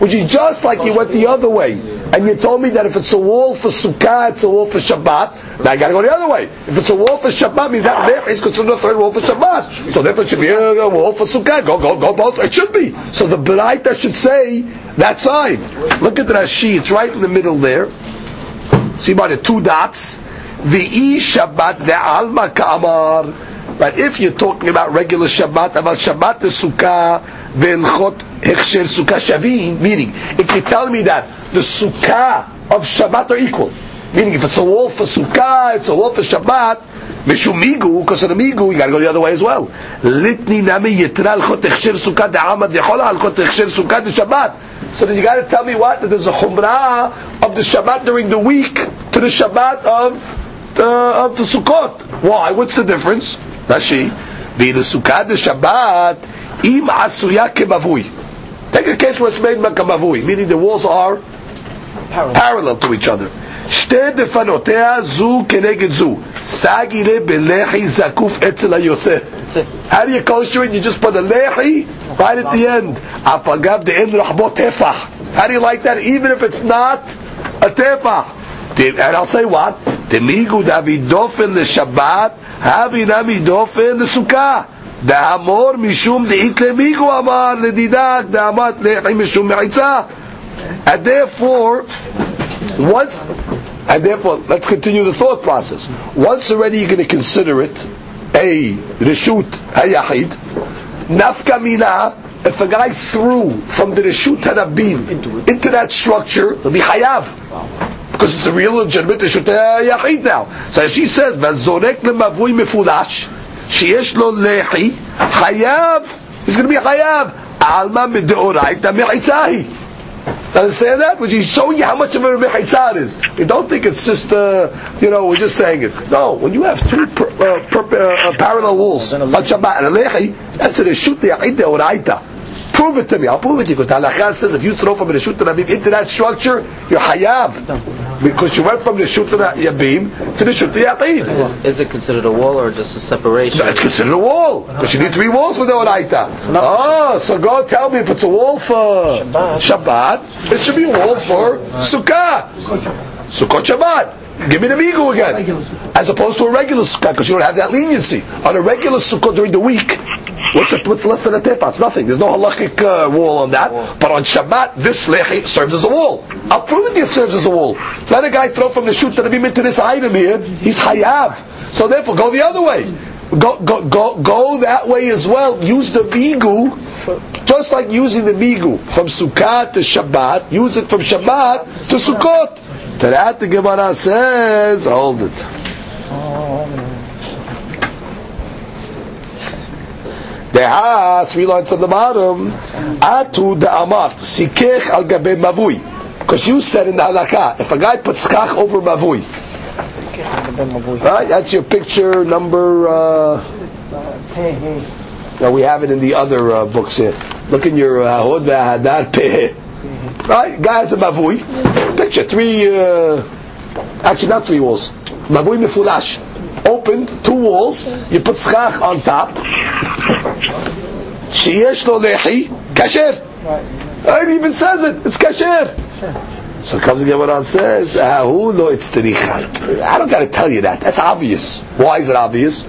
Which is just like you went the other way. And you told me that if it's a wall for Sukkah, it's a wall for Shabbat. Now I gotta go the other way. If it's a wall for Shabbat, means that there is considered a third wall for Shabbat. So therefore it should be a, wall for Sukkah. Go, go, go both. It should be. So the Beraita should say that side. Look at the Rashi. It's right in the middle there. See by the two dots. V'i Shabbat de'alma ka'amar. But if you're talking about regular Shabbat, about Shabbat the Sukkah, meaning, if you tell me that the Sukkah of Shabbat are equal, meaning if it's a wall for Sukkah, it's a wall for Shabbat, mishum because of the you gotta go the other way as well. Litni nami yitra alchot hechsher Sukkah de'amad de'chola alchot hechsher Sukkah de Shabbat. So then you got to tell me what that there's a chumrah of the Shabbat during the week to the Shabbat of the of the Sukkot. Why? What's the difference? That's the Sukkot the Shabbat im asuya kemavui. Take a case where it's made kemavui, meaning the walls are parallel to each other. שתי דפנותיה זו כנגד זו. סגילה בלחי זקוף אצל היוצא. How do you kosher it? You just put a lehi right at the end. אף אגב דאין רחבו טפח. How do you like that? Even if it's not a tefach. And I'll say what? דמיגו דאבי דופן לשבת, הבי נמי דופן לסוכה. דאמור משום דאית למיגו אמר לדידק, דאמת לחי משום מחיצה. And therefore, once, and therefore, let's continue the thought process. Once already you're going to consider it a reshut hayahid, nafka mina, if a guy threw from the reshut harabim into, into that structure, he'll be hayav. Because it's a real legitimate reshut hayahid now. So she says, vazorek lemavui mefulash, שיש לו לחי, חייב, he's going to be חייב, עלמא מדאורייתא מחיצה Understand that? Which is showing you how much of a mechitzah is. You don't think it's just, uh, you know, we're just saying it. No, when you have two per, uh, per, uh, parallel walls on Shabbat and Alechi, that's a reshut yachid deoraita. Prove it to me. I'll prove it to you because the halakha says if you throw from the reshut rabim into that structure, you're hayav because you went from the reshut yabim to the reshut yachid. Is, is it considered a wall or just a separation? No, it's considered a wall because you need three walls for the oraita. Oh, so go tell me if it's a wall for Shabbat. Shabbat, it should be a wall for Sukkah. Sukkot Shabbat. Give me the migu again. As opposed to a regular sukkah, because you don't have that leniency. On a regular sukkah during the week, what's, the, what's less than a tefa? It's nothing. There's no halachic uh, wall on that. But on Shabbat, this lechi serves as a wall. I'll prove it it serves as a wall. Let a guy throw from the shoot to the into this item here, he's hayav. So therefore, go the other way. Go, go, go, go that way as well. Use the migu, just like using the migu from Sukkot to Shabbat. Use it from Shabbat to Sukkot. To that the Gemara says, hold it. Deha, three lines on the bottom. Atu da'amart, sikech al gabe mavui. Because you said in the halakha, if a guy puts schach over mavui, right? That's your picture number. Uh, no, we have it in the other uh, books here. Look in your uh, Hod Hadad Peh. Right? Guy has a mavui. Picture three. Uh, actually, not three walls. Mavui mefulash. Opened two walls. You put schach on top. Sheyesh lo lehi kasher. It even says it. It's kasher. So comes the Gemara and says, "Ahu lo itztericha." I don't got to tell you that. That's obvious. Why is it obvious?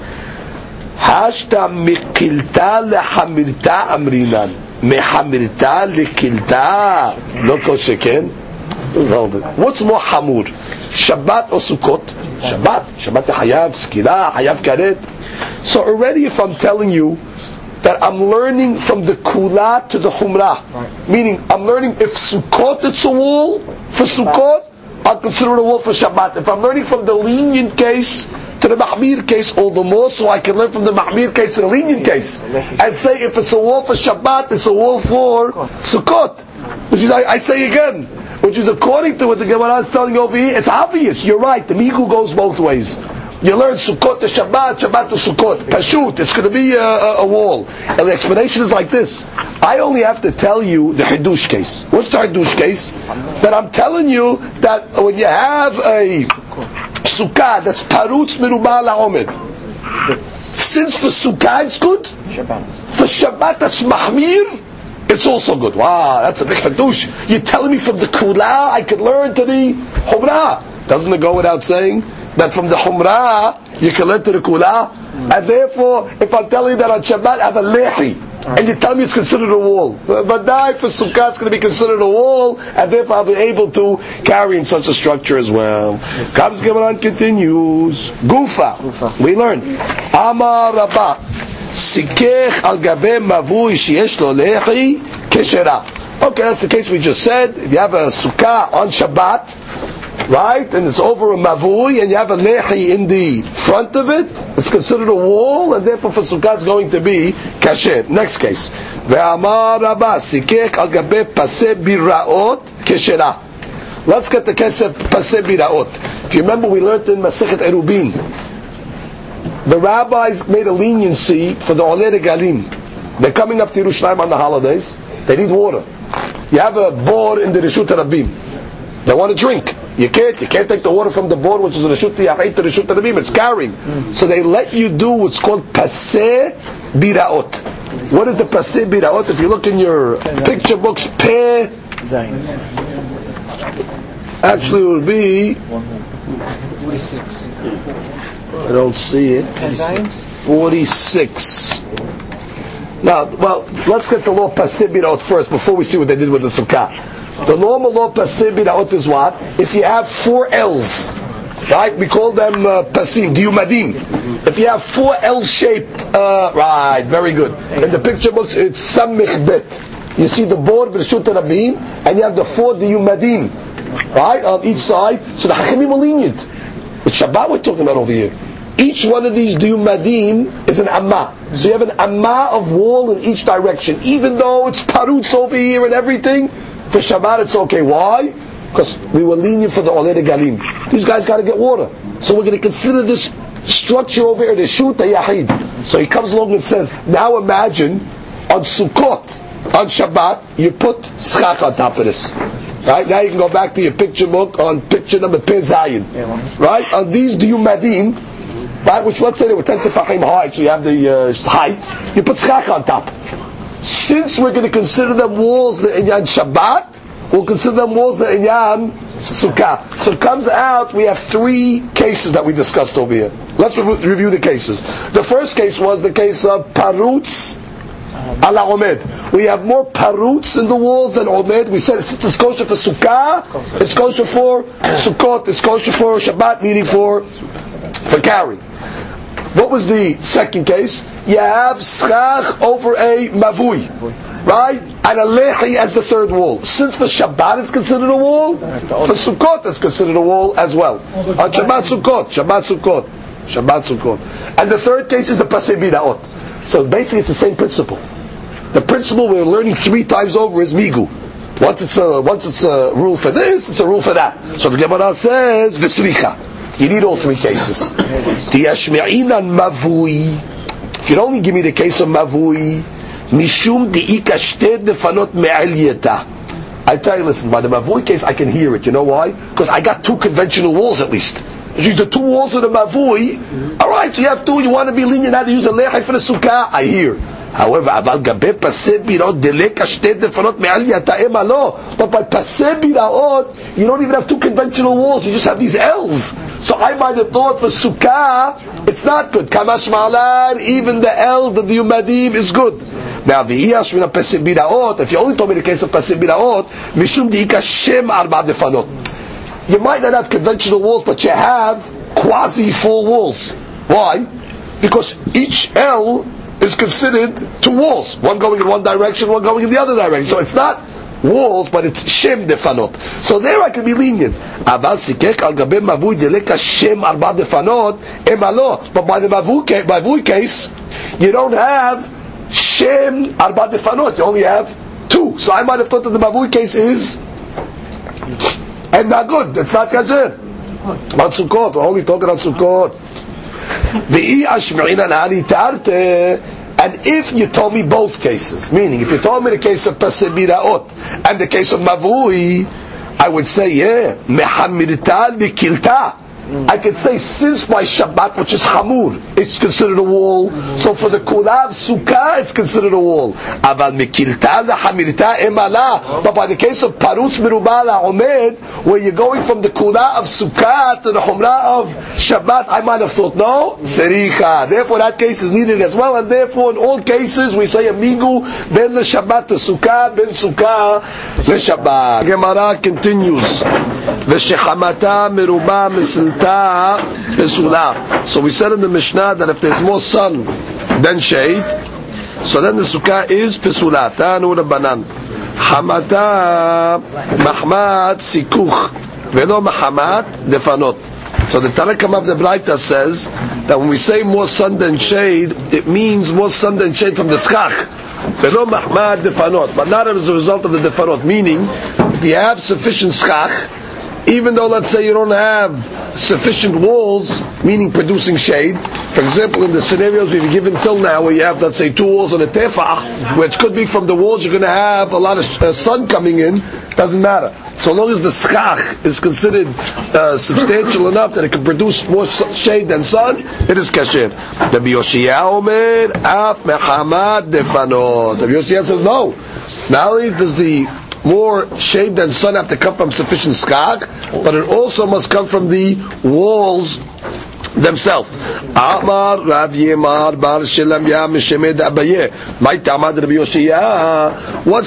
Hashta mikilta lehamirta amrinan. Mehamirta lekilta. Lo kol sheken. Hold it. What's more hamur? Shabbat or Sukkot? Shabbat. Shabbat hayav, skila, hayav karet. So already if I'm telling you that I'm learning from the kula to the humrah, meaning I'm learning if Sukkot it's a wall for Sukkot, I'll consider it a wall for Shabbat. If I'm learning from the lenient case to the mahmir case, all the more so I can learn from the mahmir case to the lenient case, and say if it's a wall for Shabbat, it's a wall for Sukkot. Which is, I, I say again, which is according to what the Gemara is telling over here, it's obvious. You're right. The migu goes both ways. You learn Sukkot to Shabbat, Shabbat to Sukkot. Pashut, it's going to be a, a, a, wall. And the explanation is like this. I only have to tell you the Hidush case. What's the Hidush case? That I'm telling you that when you have a Sukkah that's Parutz Merubah La'omed, since for Sukkah it's good, for Shabbat that's Mahmir, it's also good. Wow, that's a big Hidush. You're telling me from the Kula I could learn to the Humrah. Doesn't it go without saying? that from the Humrah you can learn to the Kula, and therefore, if I'm telling you that on Shabbat I have a lehi, and you tell me it's considered a wall, but die for Sukkah it's going to be considered a wall, and therefore I'll be able to carry in such a structure as well. Comes Gemara continues. Gufa. We learn. Amar Rabba. Sikech al gabe mavui sheyesh lo lehi keshera. Okay, that's the case we just said. If you have a sukkah on Shabbat, right, and it's over a mavui, and you have a lehi in the front of it, it's considered a wall, and therefore for sukkah it's going to be kasher. Next case. ואמר רבה, סיכך על גבי פסי ביראות כשרה. Let's get the kesef paseh biraot. If you remember, we learned in Masechet Erubin, the rabbis made a leniency for the Oleh Galim. They're coming up to Yerushalayim on the holidays. They need water. You have a bore in the Rishut Rabim. They want to drink. You can't. You can't take the water from the bore, which is the Rishut Yachid to Rishut Rabim. It's carrying. So they let you do what's called paseh biraot. What is the paseh biraot? If you look in your picture books, peh actually it would be. I don't see it. 46. Now, well, let's get the law pasibiraot first before we see what they did with the sukkah. The normal law pasibiraot is what? If you have four L's, right? We call them uh, pasim, diyumadim. If you have four L-shaped, uh, right, very good. In the picture books, it's samich bet. You see the board b'rishut rabim, and you have the four diyumadim, right, on each side. So the hachamim are lenient. It's Shabbat we're talking about over here. Each one of these diyumadim is an amma. So you have an amma of wall in each direction, even though it's parutz over here and everything. For Shabbat, it's okay. Why? Because we were lenient for the Oleh Galim. These guys got to get water. So we're going to consider this structure over here, the the Yahid. So he comes along and says, now imagine on Sukkot, on Shabbat, you put schach on top of this. Right? Now you can go back to your picture book on picture number Pezayin. Right? On these diyumadim, right, which let's say they were 10 tefachim high, so you have the uh, height, you put schach on top. Since we're going to consider them walls the inyan Shabbat, we'll consider them walls the inyan Sukkah. So it comes out, we have three cases that we discussed over here. Let's re- review the cases. The first case was the case of Parutz ala Omed. We have more Parutz in the walls than Omed. We said it's, kosher for Sukkah, it's kosher for Sukkot, it's kosher for Shabbat, meaning for, for carry. What was the second case? You have schach over a mavui, right? And a lehi as the third wall. Since for Shabbat is considered a wall, for Sukkot is considered a wall as well. On Shabbat Sukkot, Shabbat Sukkot, Shabbat Sukkot. And the third case is the pasei bida'ot. So basically it's the same principle. The principle we're learning three times over is migu. Once it's a once it's a rule for this, it's a rule for that. So the Gemara says v'sricha. You need all three cases. Mavui. If you'd only give me the case of mavui, mishum di'ika shted defanot me'al I tell you, listen, by the mavui case, I can hear it. You know why? Because I got two conventional walls at least. Use the two walls of the mavui. All right, so you have two. You want to be lenient how to use a lechai for the sukkah? I hear. However, אבל גבי פסי בירות דלק שתי דפנות מעל יתאמה לא. But by פסי בירות, you don't even have two conventional walls, you just have these L's. So I might have thought for sukkah, it's not good. Kamash malan, even the L's, the Yumadim is good. Now the iyash min pesi biraot, if you only told me the case of pesi biraot, mishum diika shem arba defanot. You might not have conventional walls, but you have quasi full walls. Why? Because each L is considered two walls, one going in one direction, one going in the other direction. So it's not walls, but it's shem defanot. So there I can be lenient. But by the mavui case, you don't have shem arba defanot. You only have two. So I might have thought that the mavui case is and not good. It's not kasher. On Sukkot, we're only talking about Sukkot and if you told me both cases, meaning if you told me the case of Pasebiraot and the case of Mavui, I would say, yeah, mehamirtal dikilta. I could say since by Shabbat, which is Hamur, it's considered a wall. So for the Kulav Sukkah, it's considered a wall. Aval Mikilta Hamirta Emala. But by the case of Parutz Mirubala Omed, where you're going from the Kula of Sukkah to the Humrah of Shabbat, I might have thought, no, Sericha. Therefore that case is needed as well, and therefore in all cases we say Amigu Ben the Shabbat to Sukkah, Ben Sukkah le Shabbat. Gemara continues. ושחמתה מרובה מסלתה פסולה. So we said in the Mishnah that if there's more sun than shade, so then the sukkah is pesula. Tanu Rabbanan. Hamata mahmat sikuch. Velo mahamat defanot. So the Tanakh of the Braita says that when we say more sun than shade, it means more sun than shade from the schach. Velo mahmad defanot, but not as a result of the defanot. Meaning, if you have sufficient schach, even though let's say you don't have sufficient walls, meaning producing shade. For example, in the scenarios we've given till now, where you have let's say two walls and a tefah, which could be from the walls you're going to have a lot of uh, sun coming in, doesn't matter. So long as the schach is considered uh, substantial enough that it can produce more shade than sun, it is kasher. Rabbi Yoshia Omer, af mehamad defanot. Rabbi Yoshia says no. Not only does the more shade than sun have to come from sufficient schach, but it also must come from the walls themselves. What's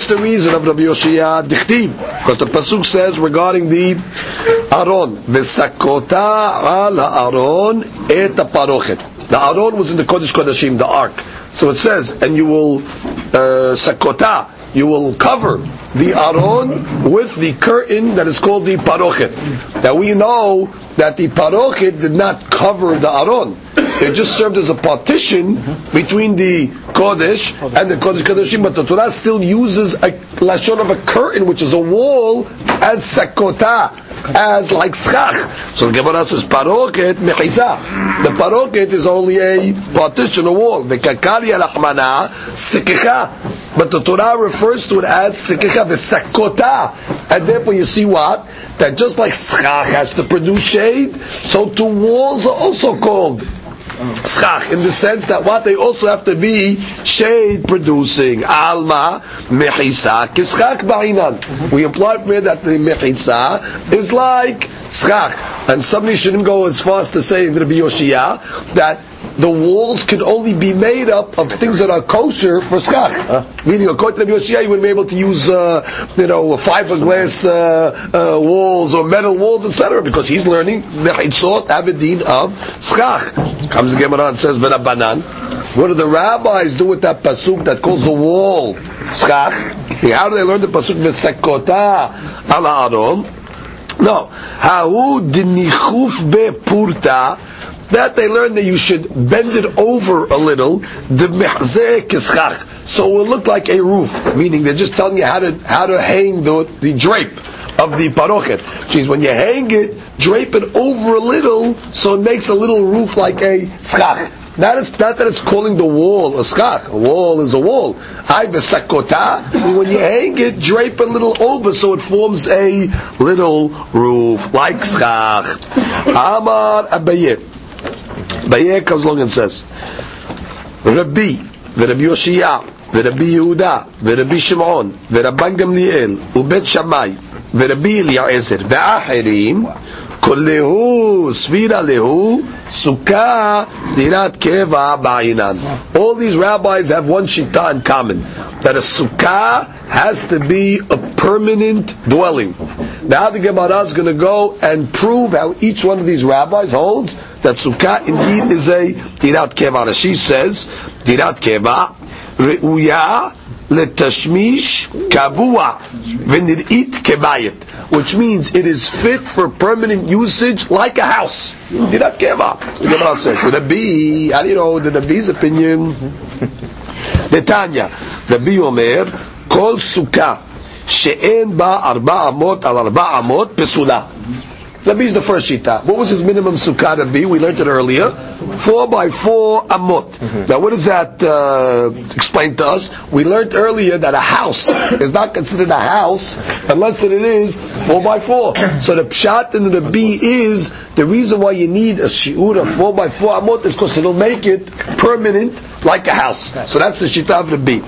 the reason of Rabbi Yoshia Dichtiv? Because the pasuk says regarding the Aron, V'sakota al Aron et parochet. The Aron was in the Kodesh Kodashim, the Ark. So it says, and you will uh, sakota, you will cover the aron with the curtain that is called the parochet. Now we know that the parochet did not cover the aron; it just served as a partition between the kodesh and the kodesh kodeshim. But the Torah still uses a lashon of a curtain, which is a wall, as sakota, as like schach. So the Gemara says parochet mechisa. The parochet is only a partition, a wall. The kakari alachmana sikicha. But the Torah refers to it as sikicha v'sakota. And therefore you see what? That just like schach has to produce shade, so two walls are also called schach in the sense that what they also have to be shade producing. Alma mechisa kischach ba'inan. We imply from here that the mechisa is like schach. And somebody shouldn't go as far as to say in Rabbi Yoshia that the walls can only be made up of things that are kosher for schach. Meaning, according to Rabbi Yoshia, you wouldn't be able to use, uh, you know, fiberglass uh, uh, walls or metal walls, etc. Because he's learning mechitzot abedin of schach. Comes the Gemara and says, "V'rabanan." What do the rabbis do with that pasuk that calls the wall schach? How do they learn the pasuk v'sekota ala aron? No. Ha'u dinichuf be'purta that they learned that you should bend it over a little, so it will look like a roof. Meaning they're just telling you how to how to hang the the drape of the parochet. Which means when you hang it, drape it over a little, so it makes a little roof like a schach. Not, it's, not that it's calling the wall a schach. A wall is a wall. I. When you hang it, drape a little over so it forms a little roof like schach. Amar Abaye. Abaye comes along and says, Rabbi, the Rabbi Yoshiyah, the Rabbi ורבי שמעון, Ubet גמליאל, the Rabbi ורבי the ואחרים, כלהו, סבירה Lehu, סוכה, Dirat קבע בעינן. All these rabbis have one shita in common, that a sukkah has to be a permanent dwelling. Now the Gemara is going to go and prove how each one of these rabbis holds that sukkah indeed is a dirat keva. She says dirat keva reuya letashmish kavua v'nir'it kebayit, which means it is fit for permanent usage like a house. Dirat keva. The Gemara says, Rabbi, how do you know the Rabbi's opinion? Netanya, Rabbi Omer, kol sukkah she'en ba arba amot al arba amot pesula. Rabbi is the first shita. What was his minimum sukkah to be? We learned it earlier. Four by four amot. Now, what does that uh, explain to us? We learned earlier that a house is not considered a house unless it is four by four. So the pshat and the Rabbi is the reason why you need a shiur of four by four amot is because it'll make it permanent like a house. So that's the shita of Rabbi.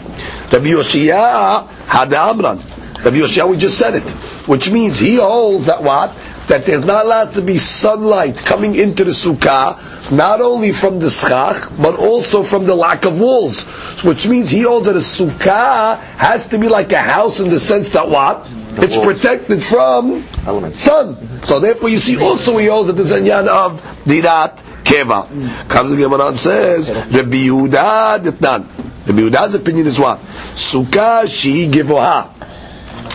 Rabbi Yoshia had the Amran. Rabbi Yoshia, we just said it, which means he holds that what that there's not allowed to be sunlight coming into the sukkah, not only from the schach, but also from the lack of walls. Which means he holds that a sukkah has to be like a house in the sense that what? it's protected from sun. So therefore you see also he holds that there's a yan of dirat keva. Comes the Gemara and says, Rabbi Yehuda ditnan. Rabbi Yehuda's opinion is what? Sukkah she givoha.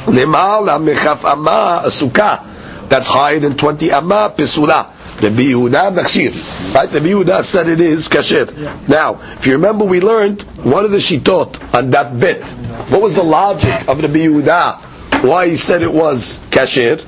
Lemala mechafama, a sukkah that's higher than 20 amma, pisula. The Yehuda Makshir. Right? The Yehuda said it is kasher. Now, if you remember, we learned one of the shitot on that bit. What was the logic of the Yehuda? Why he said it was kasher?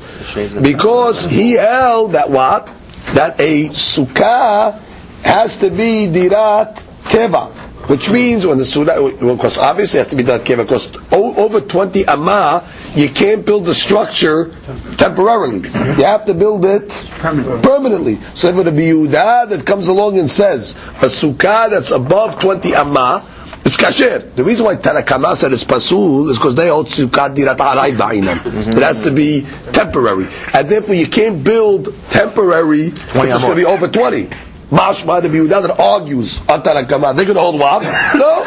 Because he held that what? That a sukkah has to be dirat keva. Which means when the sukkah, well, of course, obviously it has to be dirat keva, because over 20 amma, you can't build the structure temporarily. You have to build it permanently. So if it be Yehuda that comes along and says a sukkah that's above 20 amma, it's kasher. The reason why Tanakama said it's pasul is because they hold sukkah dirat alay ba'inam. Mm-hmm. It has to be temporary. And therefore you can't build temporary it's going to be over 20. Mashma the Yehuda that argues on Tanakama. They're going to hold what? No.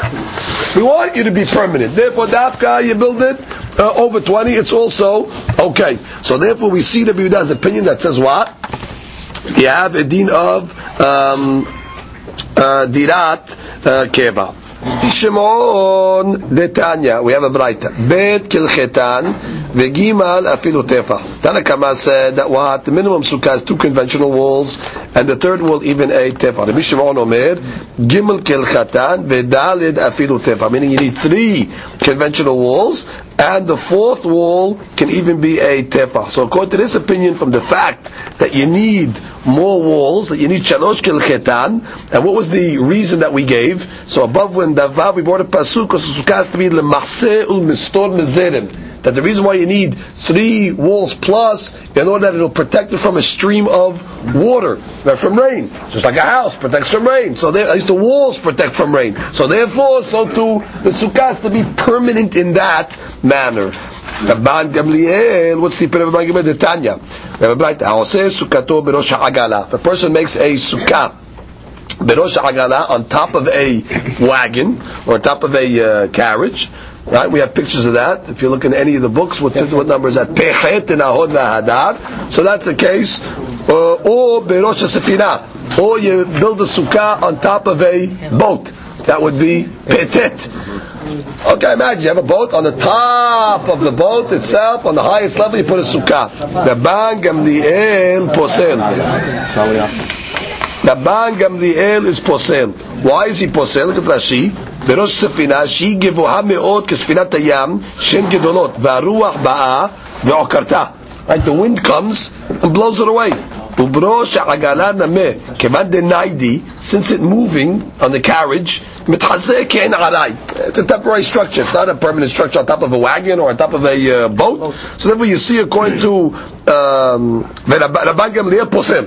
We want you to be permanent. Therefore, dafka, you build it uh, over 20, it's also okay. So therefore, we see the Yehuda's opinion that says what? You have a din of um, uh, dirat uh, keva. Shimon detanya. We have a Braita. Bet kilchetan vegimal afilu tefa. Tanakama said that what the minimum sukkah is two conventional walls, and the third wall even a tefa. Rabbi Shimon Omer gimel kilchetan vedalid afilu tefa. Meaning you need three conventional walls, and the fourth wall can even be a tefa. So according to this opinion, from the fact that you need more walls, that you need shalosh kilchetan, and what was the reason that we gave? So above when Davav we brought a pasuk because the has to be lemachse ul mistor mezerim. That the reason why you need three walls plus in order that it'll protect it from a stream of water, not from rain. Just like a house protects from rain. So there, at least the walls protect from rain. So therefore, so too the sukkah has to be permanent in that manner. Rabban Gamliel, what's the opinion of Rabban Gamliel? The Tanya. Have a person makes a sukkah berosh ha'agala on top of a wagon or on top of a uh, carriage, right? We have pictures of that. If you look in any of the books, what, what number is that? Pechet and Ahod Hadar. So that's the case. Uh, or berosh sefina, or you build a sukkah on top of a boat. That would be petet. Okay, imagine you have a boat on the top of the boat itself, on the highest level, you put a sukkah. Rabban Gamliel posel. The Ban Gamliel is posel. Why is he posel? Look at Rashi. בראש ספינה שהיא גבוהה מאוד כספינת הים, שהן גדולות, והרוח באה ועוקרתה. Right, the wind comes and blows it away. ובראש העגלה נמה, כיוון דניידי, since it moving on the carriage, מתחזק כאין עלי. it's a temporary structure. It's not a permanent structure on top of a wagon or on top of a uh, boat. So therefore you see according to um, Rabban Gamliel posel.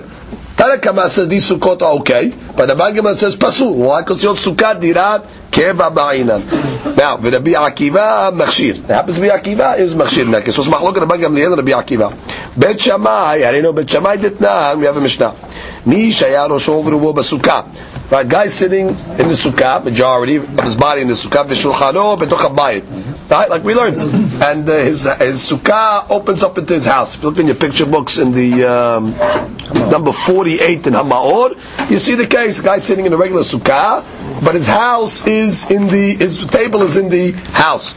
Tanakama says these sukkot are okay, but the Gamliel says pasul. Why? Because your sukkah dirat keva ba'inan. Now, Rabbi Akiva machshir. It happens to be Akiva is machshir case. So it's machlok Rabban Gamliel and Rabbi Akiva. Bet Shammai, I know Bet Shammai ditnan. We have a Mishnah. Mi shaya rosho v'rubo Right, guy sitting in the sukkah, majority of his body in the sukkah, v'shulchano b'toch habayit. Right, like we learned. And uh, his his sukkah opens up into his house. If you look in your picture books in the um, number 48 in Hamaor, you see the case, guy sitting in a regular sukkah, but his house is in the, his table is in the house.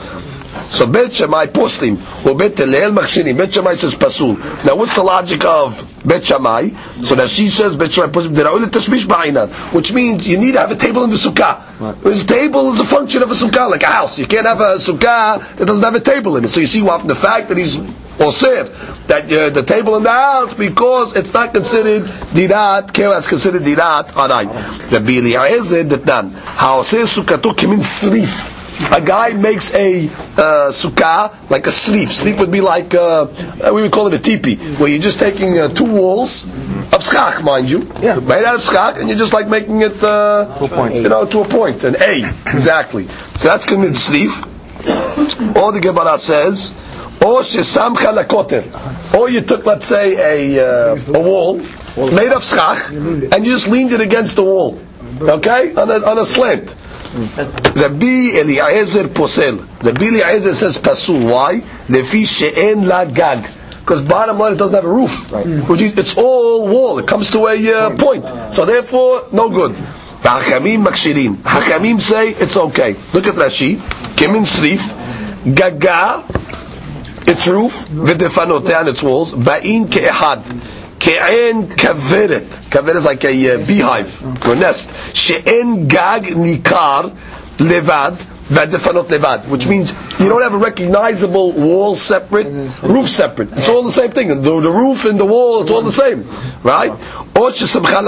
So Bet Shammai poslim, or Bet Hillel machshirim. Bet Shammai says pasul. Now what's the logic of Bet Shammai? So that she says Bet Shammai poslim, dera'ul tashmish ba'inan, which means you need to have a table in the sukkah. Right. table is a function of a sukkah, like a house. You can't have a sukkah that doesn't have a table in it. So you see what the fact that he's or said that uh, the table in the house because it's not considered dirat, keva it's considered dirat aray. Rabbi Eliezer that done. How says sukkato kimin srif a guy makes a uh, sukkah like a sleep. Sleep would be like uh, we would call it a teepee, where you're just taking uh, two walls of schach, mind you, yeah. made out of schach, and you're just like making it uh, to a point, you know, to a point, an A exactly. So that's committed sleep. Or the Gemara says, or shesamcha lakoter, or you took, let's say, a uh, a wall made of schach, and you just leaned it against the wall, okay, on a, on a slant. Rabbi Eliezer posel. Rabbi Eliezer says pasul. Why? Lefi she'en la gag. Because bottom line, it doesn't have a roof. Right. Which is, it's all wall. It comes to a uh, point. So therefore, no good. Hachamim makshirim. Hachamim say it's okay. Look at Rashi. Kimin srif. Gaga its roof, v'defanoteh and its walls, ba'in ke'ehad. Ke'en kaveret. Kaveret is like a uh, beehive, or nest. She'en gag nikar levad, which means you don't have a recognizable wall separate, roof separate. It's all the same thing. The, the roof and the wall, it's all the same. Right? Or Shesamcha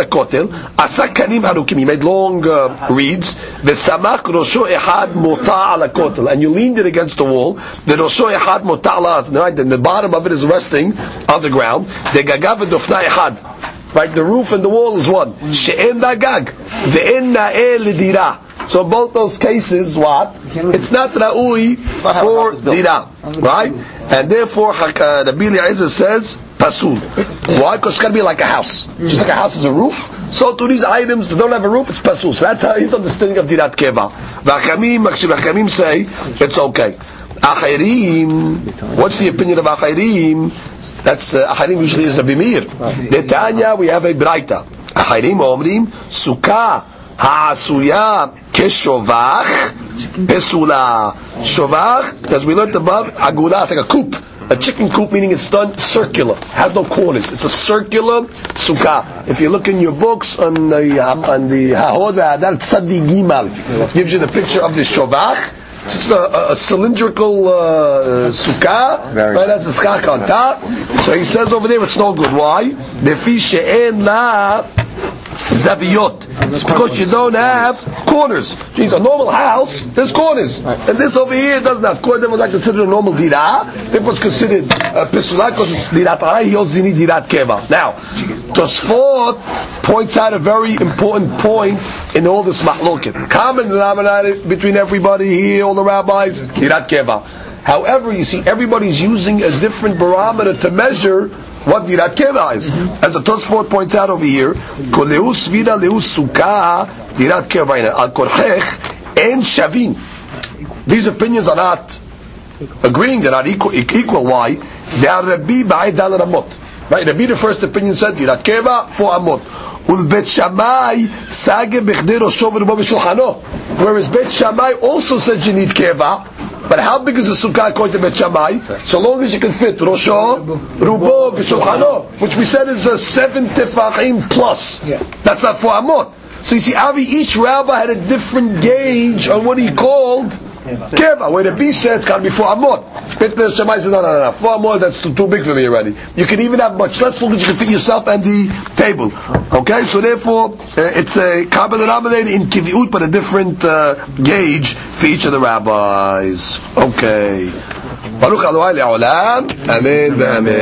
Harukim, he made long uh, reeds, Vesamach Rosho Ehad Mota Ala Kotel, and you leaned it against the wall, the Rosho Ehad Mota Ala, right? And the bottom of it is resting on the ground, the Ehad. Right, the roof and the wall is one. She'en dagag, ve'en na'e. So both those cases, what? It's not ra'ui for dira, right? And therefore, uh, Rabbi Eliezer says pasul. Why? Because it's got to be like a house. Just like a house is a roof, so to these items that don't have a roof, it's pasul. So that's how his understanding of dirat keva. V'achamim, say it's okay. Achirim, what's the opinion of achirim? That's uh, usually is Rabbi Meir. Netanya, we have a Braita. Aharim Omrim, Sukkah, Ha'asuya, Keshovach, Pesula. Shovach, because we learned above, Agula, it's like a coop. A chicken coop meaning it's done circular, has no corners. It's a circular sukkah. If you look in your books on the on the Hahod Gimal, gives you the picture of the shovach it's just a, a cylindrical uh, sukkah, right? Has a schach on top. So he says over there it's no good. Why? Defi she'en la zaviyot. It's because you don't have corners. Geez, a normal house, there's corners. And this over here doesn't have corners. That was like considered a normal dira. It was considered uh, a pisula because it's dirat arai. He also need dirat keva. Now, Tosfot points out a very important point in all this mahloket. Common denominator between everybody here, all the rabbis, dirat keva. However, you see, everybody's using a different barometer to measure what dirat keva is. As the Tosfot points out over here, koleu svira leu sukkah dirat keva al korchech en shavin. These opinions are not agreeing; they're not equal. equal. Why? They are Rabbi ba'ay dal ramot. Right? Rabbi the first opinion said dirat keva for amot. Ulbet Shammai sage bechdei rosho v'rubo b'shulchano. Whereas Bet Shammai also said you need keva. But how big is the sukkah according to Bet Shammai? So long as you can fit Rosho, Rubo, B'Shulchano, which we said is a seven tefachim plus. Yeah. That's not for Amot. So you see, Avi, each rabbi had a different gauge on what he called Keva. Where the B says it's got to be for Amot. Bet Shammai says, no, no, no, no. For Amot, that's too, too big for me already. You can even have much less, as you can fit yourself and the table. Okay, so therefore, uh, it's a common denominator in Kiviut, but a different uh, gauge for each of the rabbis. Okay. Baruch Adonai le'olam. Amen ve'amen.